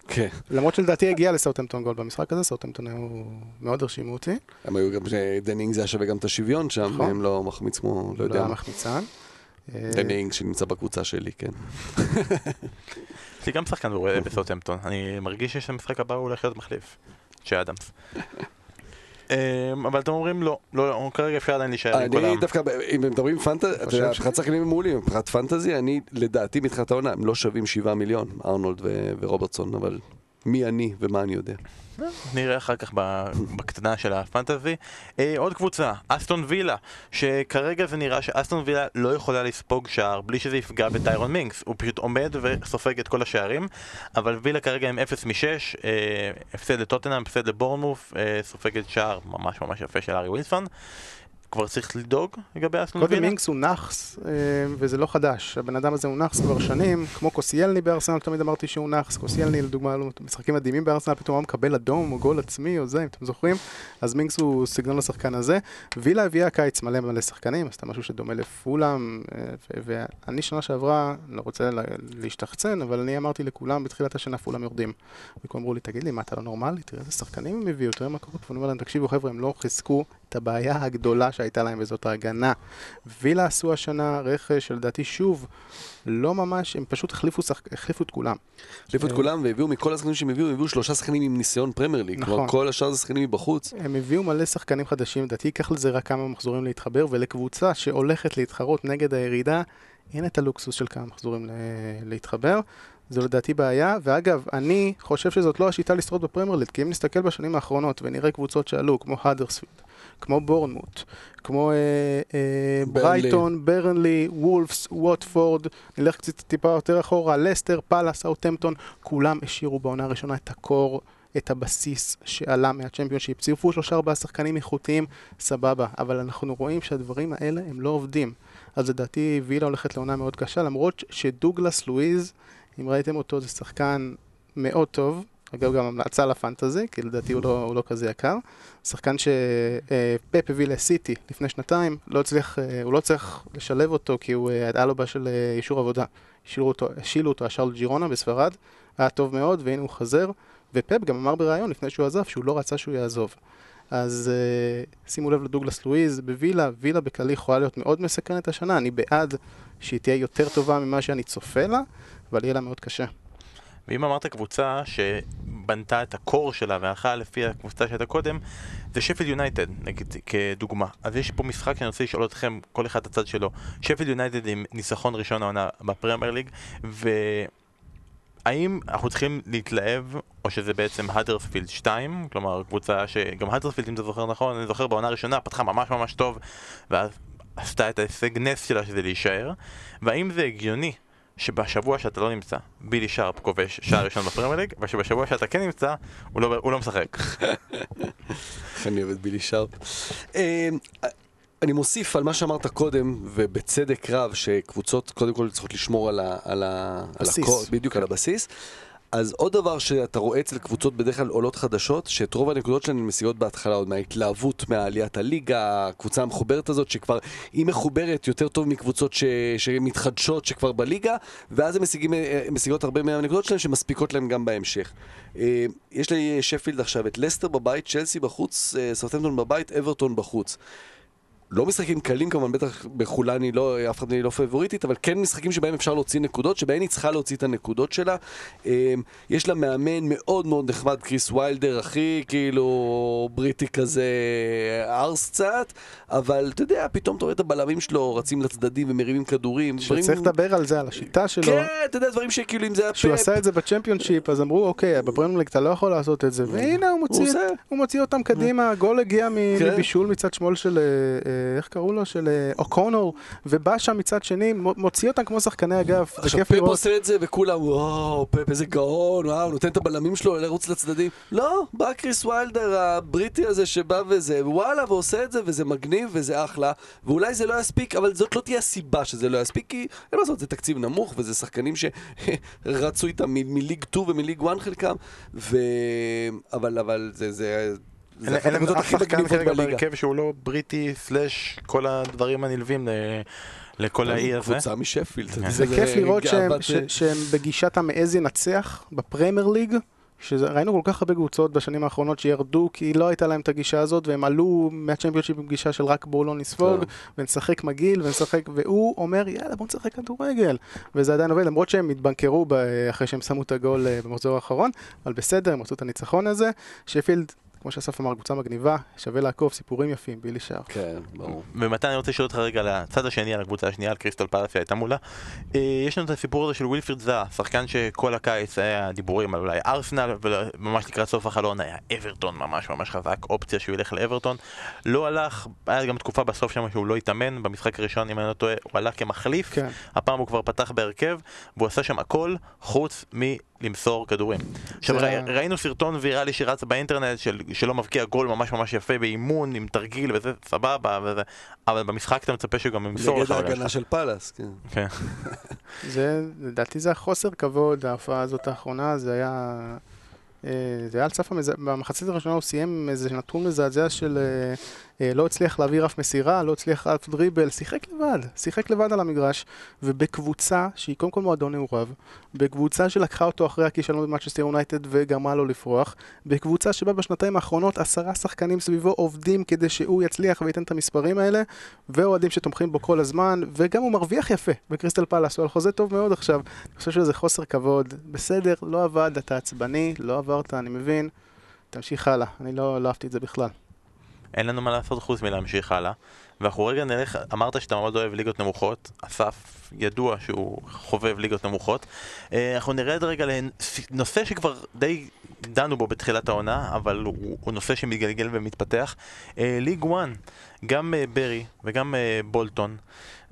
כן. למרות שלדעתי הגיע לסאוטהמפטון גול במשחק הזה, סאוטהמפטון היו מאוד הרשימו אותי. הם היו גם, דנינג זה היה שווה גם את השוויון שם, נכון. הם לא מחמיץ כמו, לא לא יודע היה מה. מחמיצן. אה, דנינג שנמצא בקבוצה שלי, כן. יש לי גם שחקן מעולה בסאוטהמפטון, אני מרגיש שהמשחק הבא הוא הולך להיות מחליף, שאדמס. אמ, אבל אתם אומרים לא, לא, לא, כרגע אפשר עדיין להישאר עם כל אני. דווקא, אם מדברים פנטזי, אתה יודע, מבחינת שחקנים מעולים, מבחינת פנטזי, אני לדעתי מתחילת העונה, הם לא שווים 7 מיליון, ארנולד ורוברטסון, אבל מי אני ומה אני יודע. נראה אחר כך בקטנה של הפנטזי. אה, עוד קבוצה, אסטון וילה, שכרגע זה נראה שאסטון וילה לא יכולה לספוג שער בלי שזה יפגע בטיירון מינקס, הוא פשוט עומד וסופג את כל השערים, אבל וילה כרגע עם 0 מ-6, אה, הפסד לטוטנאם, הפסד לבורנמוף, אה, סופגת שער ממש ממש יפה של ארי ווילסון. כבר צריך לדאוג לגבי אסטון קודם וילה? מינקס הוא נאחס, אה, וזה לא חדש. הבן אדם הזה הוא נאחס כבר שנים, כמו קוסיאלני בארסנל, תמיד אמרתי שהוא נאחס. קוסיאלני, לדוגמה, היו לו משחקים מדהימים בארסנל, פתאום הוא מקבל אדום או גול עצמי או זה, אם אתם זוכרים. אז מינקס הוא סגנון השחקן הזה. וילה הביאה קיץ מלא מלא שחקנים, עשתה משהו שדומה לפולאם, אה, ואני שנה שעברה, לא רוצה לה- להשתחצן, אבל אני אמרתי לכולם בתחילת השנה פולאם יורדים. וכולם אמרו לי, תגיד לי, מה, אתה לא נורמלי? תראה איזה שחקנים הם הביאו, תראה מה קורה פה. ואני אומר להם, תקשיבו חבר'ה, הם לא חיזקו את הבעיה הגדולה שהייתה להם, וזאת ההגנה. וילה עשו השנה רכש, שלדעתי שוב, לא ממש, הם פשוט החליפו, שח... החליפו את כולם. החליפו את אה, כולם והביאו מכל השחקנים שהם הביאו, הביאו שלושה שחקנים עם ניסיון פרמייר ליג. נכון. כלומר, כל השאר זה שחקנים מבחוץ. הם הביאו מלא שחקנים חדשים, לדעתי ייקח לזה רק כמה מחזורים להתחבר, ולקבוצה שהולכת להתחרות נגד הירידה, אין את הלוקסוס של כמה מחזורים ל- להתחבר. זו לדעתי בעיה, ואגב, אני חושב שזאת לא השיטה לשרוד בפרמייר ליג, כי אם נסתכל בשנים האחרונות ונראה קבוצות שעלו, כמו האדרספילד, כמו בורנמוט, כמו אה, אה. ברייטון, ברנלי, וולפס, ווטפורד, נלך קצת טיפה יותר אחורה, לסטר, פאלאס, סאוטהמפטון, כולם השאירו בעונה הראשונה את ה core, את הבסיס שעלה מהצ'מפיונשיפ. צירפו שלושה ארבעה שחקנים איכותיים, סבבה, אבל אנחנו רואים שהדברים האלה הם לא עובדים. אז לדעתי וילה הולכת לעונה מאוד קשה, למרות שדוגלס לואיז, אם ראיתם אותו, זה שחקן מאוד טוב. אגב, גם המלצה לפנטזי, כי לדעתי הוא לא, הוא לא כזה יקר. שחקן שפפ הביא לסיטי לפני שנתיים, לא הצליח, אה, הוא לא הצליח לשלב אותו כי הוא אה, היה לו בעיה של אה, אישור עבודה. השאילו אותו, השאילו אותו השאר לג'ירונה בספרד, היה טוב מאוד, והנה הוא חזר. ופפ גם אמר בריאיון לפני שהוא עזב שהוא לא רצה שהוא יעזוב. אז uh, שימו לב לדוגלס לואיז בווילה, וילה בכללי יכולה להיות מאוד מסקרנת השנה, אני בעד שהיא תהיה יותר טובה ממה שאני צופה לה, אבל יהיה לה מאוד קשה. ואם אמרת קבוצה שבנתה את הקור שלה והלכה לפי הקבוצה שהייתה קודם, זה שפל יונייטד, נגיד, כדוגמה. אז יש פה משחק שאני רוצה לשאול אתכם, כל אחד הצד שלו. שפל יונייטד עם ניצחון ראשון העונה בפרמייר ליג, והאם אנחנו צריכים להתלהב, או שזה בעצם האדרספילד 2, כלומר קבוצה שגם האדרספילד, אם אתה זוכר נכון, אני זוכר בעונה הראשונה, פתחה ממש ממש טוב, ואז עשתה את ההישג נס שלה שזה להישאר, והאם זה הגיוני שבשבוע שאתה לא נמצא, בילי שרפ כובש שער ראשון בפרמייר ליג, ושבשבוע שאתה כן נמצא, הוא לא, הוא לא משחק. אני אוהב את בילי שרפ. אה, אני מוסיף על מה שאמרת קודם, ובצדק רב, שקבוצות קודם כל צריכות לשמור על ה... על ה- על בסיס. הקור- בדיוק, על הבסיס. אז עוד דבר שאתה רואה אצל קבוצות בדרך כלל עולות חדשות, שאת רוב הנקודות שלהן הן משיגות בהתחלה עוד מההתלהבות מעליית הליגה, הקבוצה המחוברת הזאת שכבר, היא מחוברת יותר טוב מקבוצות ש, שמתחדשות שכבר בליגה, ואז הן אה, משיגות הרבה מהנקודות שלהן שמספיקות להן גם בהמשך. אה, יש לי שפילד עכשיו את לסטר בבית, צ'לסי בחוץ, אה, סרטנטון בבית, אברטון בחוץ. לא משחקים קלים כמובן, בטח בחולני לא, אף אחד לא פבוריטית, אבל כן משחקים שבהם אפשר להוציא נקודות, שבהם היא צריכה להוציא את הנקודות שלה. אמ, יש לה מאמן מאוד מאוד נחמד, קריס ויילדר, הכי כאילו בריטי כזה, ערס קצת, אבל אתה יודע, פתאום אתה רואה את הבלמים שלו רצים לצדדים ומרימים כדורים. שצריך דברים... לדבר על זה, על השיטה שלו. כן, אתה יודע, דברים שכאילו אם זה היה פפ. שהוא עשה את זה בצ'מפיונשיפ, אז אמרו, אוקיי, בפרמייר ליג אתה לא יכול לעשות את זה, והנה הוא מוציא, הוא, הוא מוציא אותם קדימה, הגול הגיע כן. מבישול מצד שמאל של... אה, אה, איך קראו לו? של אה, אוקונל, ובא שם מצד שני, מוציא אותם כמו שחקני אגף, זה כיף לראות. עכשיו פפ עושה את זה וכולם, וואו, פפ איזה גאון, וואו, נותן את הבלמים שלו לרוץ לצדדים. לא, בא קריס ויילדר הבריטי הזה שבא וזה, וואלה, ועושה את זה, וזה מגניב, וזה אחלה, ואולי זה לא יספיק, אבל זאת לא תהיה הסיבה שזה לא יספיק, כי אין מה לעשות, זה תקציב נמוך, וזה שחקנים שרצו איתם מ League 2 ומ League 1 חלקם, ו... אבל, אבל זה, זה... אין לנו אף שחקן כרגע בהרכב שהוא לא בריטי slash כל הדברים הנלווים לכל האי הזה. קבוצה משפילד. זה כיף לראות שהם בגישת המעז ינצח בפרמייר ליג. שראינו כל כך הרבה קבוצות בשנים האחרונות שירדו כי לא הייתה להם את הגישה הזאת והם עלו מהצ'מפיונשיפ עם גישה של רק בואו לא נספוג ונשחק מגעיל ונשחק והוא אומר יאללה בואו נשחק כדורגל וזה עדיין עובד למרות שהם התבנקרו אחרי שהם שמו את הגול אה, במחזור האחרון אבל בסדר הם עשו את הניצחון הזה שפילד כמו שאסף אמר, קבוצה מגניבה, שווה לעקוב, סיפורים יפים, בילי שער. כן, ברור. ומתי אני רוצה לשאול אותך רגע על הצד השני, על הקבוצה השנייה, על קריסטל פלאסי הייתה מולה. אה, יש לנו את הסיפור הזה של ווילפריד זאה, שחקן שכל הקיץ היה דיבורים על אולי ארסנל, וממש לקראת סוף החלון היה אברטון ממש ממש חזק, אופציה שהוא ילך לאברטון. לא הלך, היה גם תקופה בסוף שם שהוא לא התאמן, במשחק הראשון, אם אני לא טועה, הוא הלך כמחליף, כן. הפעם הוא כבר פתח בהרכב, והוא עשה שם הכל חוץ מ... למסור כדורים. עכשיו זה... ראינו סרטון ויראלי שרץ באינטרנט של, שלא מבקיע גול ממש ממש יפה באימון עם תרגיל וזה סבבה וזה אבל במשחק אתה מצפה שהוא גם ימסור לך. נגד ההגנה של פאלאס, כן. כן. זה לדעתי זה החוסר כבוד ההופעה הזאת האחרונה זה היה אה, זה היה על סף המז... במחצית הראשונה הוא סיים איזה נתון מזעזע של אה, לא הצליח להעביר אף מסירה, לא הצליח אף דריבל, שיחק לבד, שיחק לבד על המגרש, ובקבוצה שהיא קודם כל מועדון נעוריו, בקבוצה שלקחה אותו אחרי הכישלון במנצ'סטר יונייטד וגרמה לו לפרוח, בקבוצה שבה בשנתיים האחרונות עשרה שחקנים סביבו עובדים כדי שהוא יצליח וייתן את המספרים האלה, ואוהדים שתומכים בו כל הזמן, וגם הוא מרוויח יפה בקריסטל פלאס, הוא על חוזה טוב מאוד עכשיו. אני חושב שזה חוסר כבוד, בסדר, לא עבד, אתה עצבני, לא עברת, אני מבין, תמשיך הלאה, אני לא, לא אהבתי את זה בכלל. אין לנו מה לעשות חוץ מלהמשיך הלאה. ואנחנו רגע נלך, אמרת שאתה מאוד אוהב ליגות נמוכות, אסף ידוע שהוא חובב ליגות נמוכות. אה, אנחנו נרד רגע לנושא שכבר די דנו בו בתחילת העונה, אבל הוא, הוא נושא שמתגלגל ומתפתח. אה, ליג 1, גם אה, ברי וגם בולטון.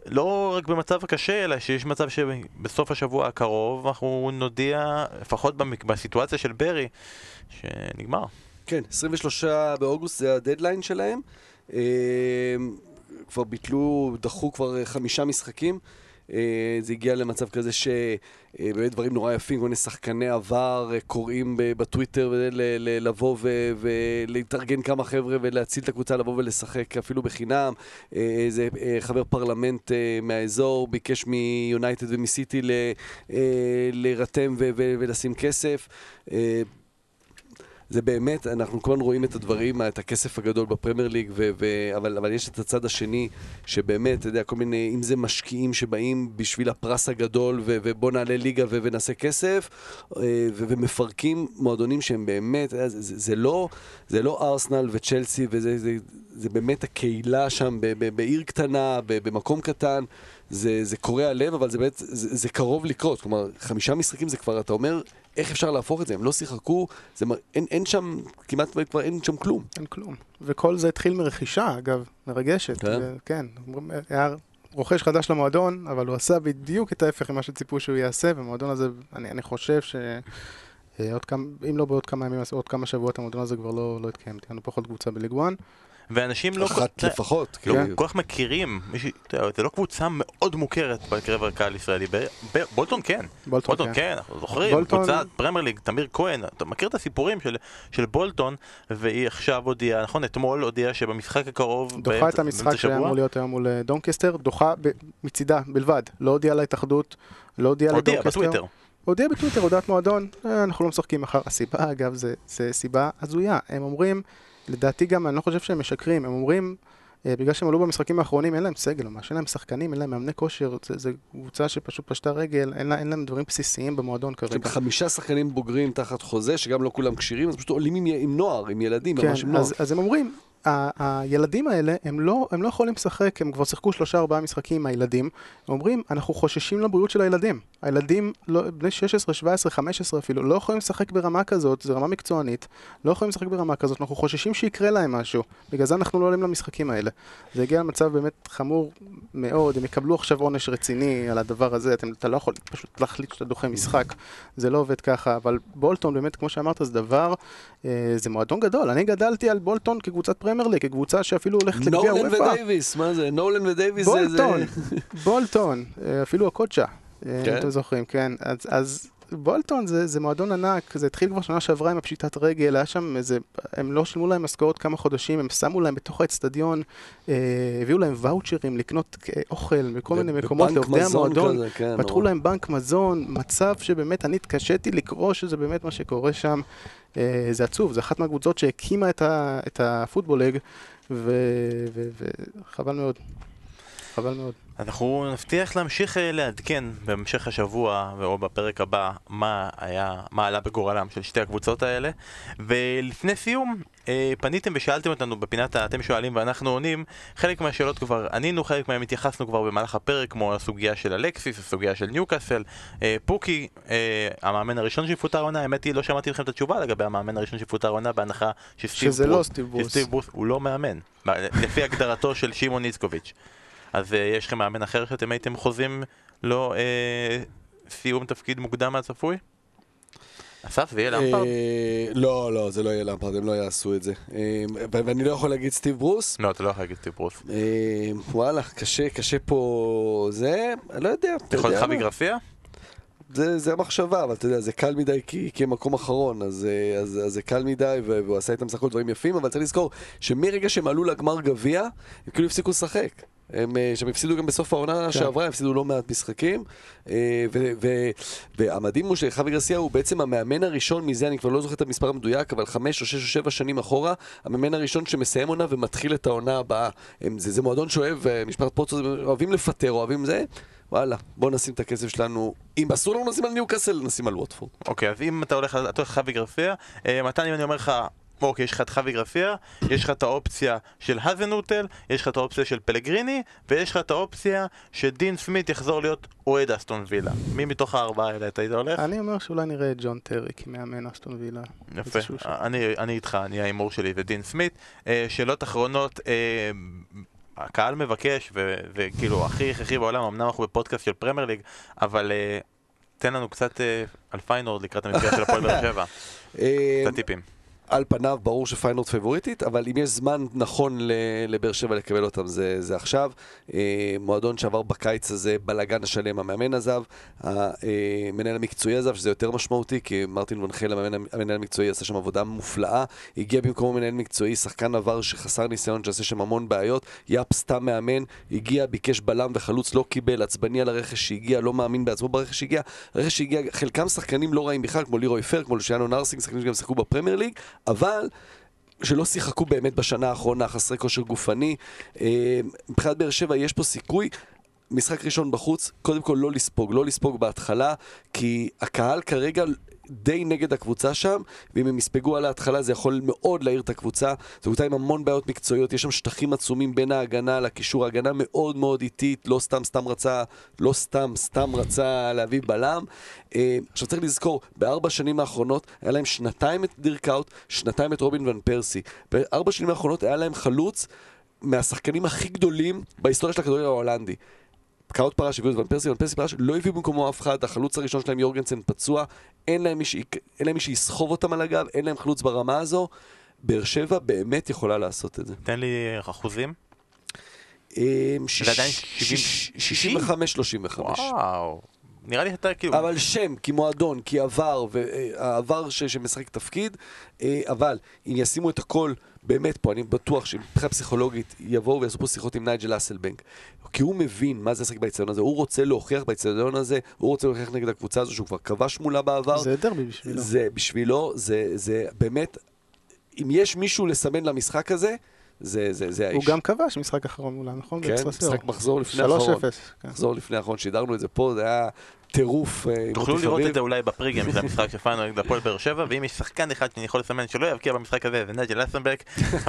לא רק במצב קשה, אלא שיש מצב שבסוף השבוע הקרוב אנחנו נודיע, לפחות בסיטואציה של ברי, שנגמר. כן, 23 באוגוסט זה הדדליין שלהם. אה, כבר ביטלו, דחו כבר חמישה משחקים. אה, זה הגיע למצב כזה שבאמת דברים נורא יפים, כל מיני שחקני עבר אה, קוראים בטוויטר לבוא ולהתארגן כמה חבר'ה ולהציל את הקבוצה, לבוא ולשחק אפילו בחינם. איזה חבר פרלמנט מהאזור ביקש מיונייטד ומסיטי להירתם ולשים כסף. זה באמת, אנחנו כל הזמן רואים את הדברים, את הכסף הגדול בפרמייר ליג, ו- ו- אבל, אבל יש את הצד השני, שבאמת, אתה יודע, כל מיני, אם זה משקיעים שבאים בשביל הפרס הגדול, ו- ובוא נעלה ליגה ו- ונעשה כסף, אה, ו- ומפרקים מועדונים שהם באמת, זה, זה, זה, לא, זה לא ארסנל וצ'לסי, וזה זה, זה באמת הקהילה שם, ב- ב- בעיר קטנה, ב- במקום קטן. זה, זה קורע לב, אבל זה באמת, זה, זה קרוב לקרות. כלומר, חמישה משחקים זה כבר, אתה אומר, איך אפשר להפוך את זה? הם לא שיחקו, זה, אין, אין שם, כמעט כבר אין שם כלום. אין כלום. וכל זה התחיל מרכישה, אגב, מרגשת. כן. ו- כן, היה רוכש חדש למועדון, אבל הוא עשה בדיוק את ההפך ממה שציפו שהוא יעשה, והמועדון הזה, אני, אני חושב ש... אה, עוד כמה, אם לא בעוד כמה ימים, עוד כמה שבועות המועדון הזה כבר לא, לא התקיים. תהיה לנו פחות קבוצה ב League 1. ואנשים לא... אחת לפחות, לא כאילו. כל כך מכירים, זה לא קבוצה מאוד מוכרת בקרב הקהל הישראלי, ב- בולטון כן, בולטון, בולטון כן. כן, אנחנו זוכרים, בולטון- קבוצת פרמייר ליג, תמיר כהן, אתה מכיר את הסיפורים של- של בולטון, והיא עכשיו הודיעה, נכון, אתמול הודיעה שבמשחק הקרוב, דוחה באמצע- את המשחק שהיה אמור להיות היום מול אה, דונקסטר, דוחה ב- מצידה בלבד. לא הודיעה להתאחדות, לא הודיעה הודיע לדונקסטר. הודיע בטוויטר, הודעת מועדון, "אה, אנחנו לא משחקים מחר. הסיבה, אגב, זה, זה סיבה הזויה. הם אומרים, לדעתי גם, אני לא חושב שהם משקרים, הם אומרים, אה, בגלל שהם עלו במשחקים האחרונים, אין להם סגל ממש, אין להם שחקנים, אין להם מאמני כושר, זה קבוצה שפשוט פשטה רגל, אין, לה, אין להם דברים בסיסיים במועדון יש להם כרגע. חמישה שחקנים בוגרים תחת חוזה, שגם לא כולם כשירים, אז פשוט עולים עם, עם נוער, עם ילדים, ממש עם כן, נוער. אז, אז הם אומרים, הילדים האלה, הם לא, הם לא יכולים לשחק, הם כבר שיחקו שלושה ארבעה משחקים עם הילדים, אומרים, אנחנו חוששים לבריאות של הילדים. הילדים, לא, בני 16, 17, 15 אפילו, לא יכולים לשחק ברמה כזאת, זו רמה מקצוענית, לא יכולים לשחק ברמה כזאת, אנחנו חוששים שיקרה להם משהו, בגלל זה אנחנו לא עולים למשחקים האלה. זה הגיע למצב באמת חמור מאוד, הם יקבלו עכשיו עונש רציני על הדבר הזה, אתם, אתה לא יכול פשוט להחליט שאתה דוחה משחק, זה לא עובד ככה, אבל בולטון באמת, כמו שאמרת, זה דבר, אה, זה מועדון גדול, אני גדלתי על בולטון כקבוצת פרמייר ליג, כקבוצה שאפילו הולכת לגביע נולן אופ"א. ודייוויס, מה זה? נולן ודייוויס זה... בולטון, בולטון, אה, אפילו אוקוצ'ה, אה, כן? אם אתם זוכרים, כן. אז בולטון זה, זה מועדון ענק, זה התחיל כבר שנה שעברה עם הפשיטת רגל, היה שם איזה, הם לא שילמו להם משכורת כמה חודשים, הם שמו להם בתוך האצטדיון, אה, הביאו להם ואוצ'רים לקנות אה, אוכל מכל מיני מקומות לעובדי המועדון. כזה, כן, פתחו נורא. להם בנק מזון, מצב שבאמת אני התקשיתי לקרוא שזה באמת מה שקורה שם. אה, זה עצוב, זה אחת מהקבוצות שהקימה את, ה, את הפוטבול ליג, וחבל מאוד. חבל מאוד. אנחנו נבטיח להמשיך אה, לעדכן בהמשך השבוע או בפרק הבא מה היה, מה עלה בגורלם של שתי הקבוצות האלה. ולפני סיום אה, פניתם ושאלתם אותנו בפינת האתם שואלים ואנחנו עונים. חלק מהשאלות כבר ענינו, חלק מהם התייחסנו כבר במהלך הפרק כמו הסוגיה של אלקסיס, הסוגיה של ניוקאסל אה, פוקי, המאמן הראשון שיפוטר העונה, האמת היא לא שמעתי לכם את התשובה לגבי המאמן הראשון שיפוטר העונה בהנחה שסטיב ברוס- לא סטיב ברוס. הוא לא מאמן. לפי הגדרתו של שמעון איצקוביץ' אז uh, יש לכם מאמן אחר שאתם הייתם חוזים לו uh, סיום תפקיד מוקדם מהצפוי? אסף, זה יהיה למפרד? אה, לא, לא, זה לא יהיה למפרד, הם לא יעשו את זה. ואני לא יכול להגיד סטיב ברוס. לא, אתה לא יכול להגיד סטיב ברוס. וואלה, קשה, קשה פה זה, אני לא יודע. אתה יכול מה? גרסיה? זה, זה המחשבה, אבל אתה יודע, זה קל מדי כי, כי הם מקום אחרון, אז, אז, אז זה קל מדי, והוא עשה איתם סך הכל דברים יפים, אבל צריך לזכור שמרגע שהם עלו לגמר גביע, הם כאילו הפסיקו לשחק. הם, אה, שהם הפסידו גם בסוף העונה כן. שעברה, הפסידו לא מעט משחקים. אה, ו- ו- והמדהים הוא שחווי גרסיה הוא בעצם המאמן הראשון מזה, אני כבר לא זוכר את המספר המדויק, אבל חמש או שש או שבע שנים אחורה, המאמן הראשון שמסיים עונה ומתחיל את העונה הבאה. הם, זה, זה מועדון שאוהב, אה, משפחת פוצו, אוהבים לפטר, אוהבים זה. וואלה, בוא נשים את הכסף שלנו, אם אסור לנו לשים על ניוקאסל, נשים על ווטפורד. אוקיי, אז אם אתה הולך, אתה הולך חווי גרסיה, מתן, אם אני אומר לך, אוקיי, יש לך את חווי גרסיה, יש לך את האופציה של האזנוטל, יש לך את האופציה של פלגריני, ויש לך את האופציה שדין סמית יחזור להיות אוהד אסטון וילה. מי מתוך הארבעה האלה אתה היית הולך? אני אומר שאולי נראה את ג'ון טרי כמאמן אסטון וילה. יפה. אני, אני איתך, אני ההימור שלי ודין סמית. אה, שאלות אחרונות, אה, הקהל מבקש, וכאילו הכי הכרחי בעולם, אמנם אנחנו בפודקאסט של פרמייר ליג, אבל אה, תן לנו קצת אה, על פיינורד לקראת המפגש של הפועל באר שבע, אה, קצת טיפים. על פניו ברור שפיינורד פייבוריטית, אבל אם יש זמן נכון לבאר שבע לקבל אותם זה, זה עכשיו. אה, מועדון שעבר בקיץ הזה בלאגן השלם, המאמן עזב, המנהל המקצועי עזב, שזה יותר משמעותי, כי מרטין ונחל, המאמן, המנהל המקצועי, עשה שם עבודה מופלאה. הגיע במקום מנהל מקצועי, שחקן עבר שחסר ניסיון, שעשה שם המון בעיות. יאפ סתם מאמן, הגיע, ביקש בלם וחלוץ, לא קיבל, עצבני על הרכש שהגיע, לא מאמין בעצמו ברכש שהגיע. רכש שהגיע, חלקם שחקנים לא רעים בכלל, כמו לירוי פר, כמו לושיאנו נרסינג, שחקנים שגם שיחקו בפרמייר ליג, אבל שלא שיחקו באמת בשנה האחרונה, חסרי כושר גופני. אה, מבחינת באר שבע יש פה סיכוי. משחק ראשון בחוץ, קודם כל לא לספוג, לא לספוג בהתחלה, כי הקהל כרגע די נגד הקבוצה שם, ואם הם יספגו על ההתחלה זה יכול מאוד להעיר את הקבוצה. זו קבוצה עם המון בעיות מקצועיות, יש שם שטחים עצומים בין ההגנה לקישור, ההגנה מאוד מאוד איטית, לא סתם סתם רצה, לא סתם סתם רצה להביא בלם. אה, עכשיו צריך לזכור, בארבע שנים האחרונות היה להם שנתיים את דירקאוט, שנתיים את רובין ון פרסי. בארבע שנים האחרונות היה להם חלוץ מהשחקנים הכי גדולים בהיסטוריה של הכדורגל ההולנדי. קאוט פרש הביאו את ון פרסי, ון פרסי פרש, לא הביאו במקומו אף אחד, החלוץ הראשון שלהם יורגנסן פצוע, אין להם מי, ש... אין להם מי שיסחוב אותם על הגב, אין להם חלוץ ברמה הזו, באר שבע באמת יכולה לעשות את זה. תן לי אחוזים. אמ, זה עדיין שיש- 70? 65-35. וואו. נראה לי אתה כאילו... אבל שם, כמועדון, כעבר, והעבר ש- שמשחק תפקיד, אה, אבל אם ישימו את הכל באמת פה, אני בטוח שמבחינה פסיכולוגית יבואו ויעשו פה שיחות עם נייג'ל אסלבנק. כי הוא מבין מה זה לשחק באצטדיון הזה, הוא רוצה להוכיח באצטדיון הזה, הוא רוצה להוכיח נגד הקבוצה הזו שהוא כבר כבש מולה בעבר. זה דרבי בשבילו. זה בשבילו, זה, זה באמת, אם יש מישהו לסמן למשחק הזה, זה, זה, זה האיש. הוא גם כבש משחק אחרון מולה, נכון? כן. משחק מחזור לפני 3-0. האחרון. כן. מחזור לפני האחרון, שידרנו את זה פה, זה היה טירוף. אה, תוכלו לראות. את זה אולי ב pre-game של המשחק של פיינורד נגד הפועל באר שבע, ואם יש שחקן אחד שאני יכול לסמן שלא יבקיע במשחק הזה, זה נייג'ל הסלביינק,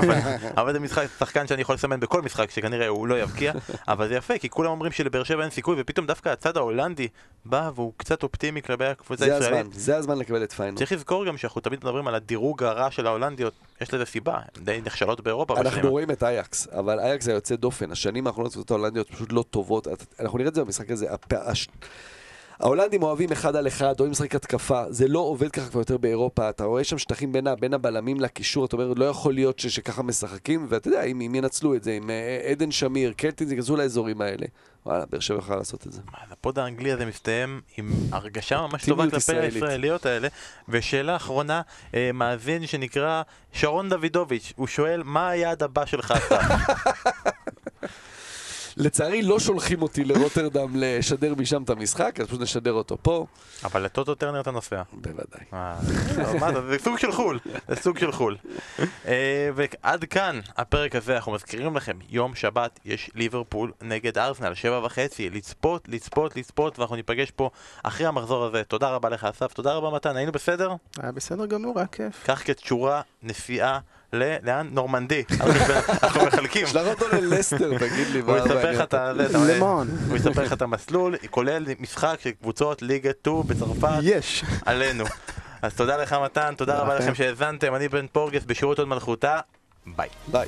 אבל זה משחק- שחקן שאני יכול לסמן בכל משחק שכנראה הוא לא יבקיע, אבל זה יפה, כי כולם אומרים שלבאר שבע אין סיכוי, ופתאום דווקא הצד ההולנדי בא והוא קצת אופטימי כלפי הקבוצה זה הישראלית. זה הזמן לקבל את פיינורד. צריך לזכור גם שאנחנו תמיד מדברים על הדירוג הרע של ההולנדיות, יש לזה סיבה, הן די נכשלות באירופה. אנחנו רואים את אייאקס, אבל אייאקס זה יוצא דופן. השנים האחרונות ההולנדיות פשוט לא טובות. אנחנו נראה את זה במשחק הזה. ההולנדים אוהבים אחד על אחד, אוהבים לשחק התקפה, זה לא עובד ככה כבר יותר באירופה, אתה רואה שם שטחים בין, בין הבלמים לקישור, אתה אומר, לא יכול להיות ש, שככה משחקים, ואתה יודע, אם, אם ינצלו את זה, אם אה, עדן שמיר, קלטינס ייכנסו לאזורים האלה, וואלה, באר שבע יכולה לעשות את זה. הפוד האנגלי הזה מסתיים עם הרגשה ממש טובה כלפי. הישראליות האלה. ושאלה אחרונה, אה, מאזין שנקרא שרון דוידוביץ', הוא שואל, מה היעד הבא שלך אתה? לצערי לא שולחים אותי לרוטרדם לשדר משם את המשחק, אז פשוט נשדר אותו פה, אבל לטוטו טרנר אתה נוסע. בוודאי. אה, לא, מה זה, סוג של חו"ל, זה סוג של חו"ל. אה, ועד כאן הפרק הזה, אנחנו מזכירים לכם, יום שבת יש ליברפול נגד ארסנל, שבע וחצי, לצפות, לצפות, לצפות, ואנחנו ניפגש פה אחרי המחזור הזה. תודה רבה לך אסף, תודה רבה מתן, היינו בסדר? היה בסדר גמור, היה כיף. קח כתשורה נסיעה. לאן? נורמנדי. אנחנו מחלקים. שלח אותו ללסטר, תגיד לי הוא מה יספר לך את ה... למון. הוא יספר לך את המסלול, כולל משחק של קבוצות ליגה 2 בצרפת, יש. עלינו. אז תודה לך מתן, תודה רבה לכם. לכם שהאזנתם, אני בן פורגס בשירות עוד מלכותה, ביי. ביי.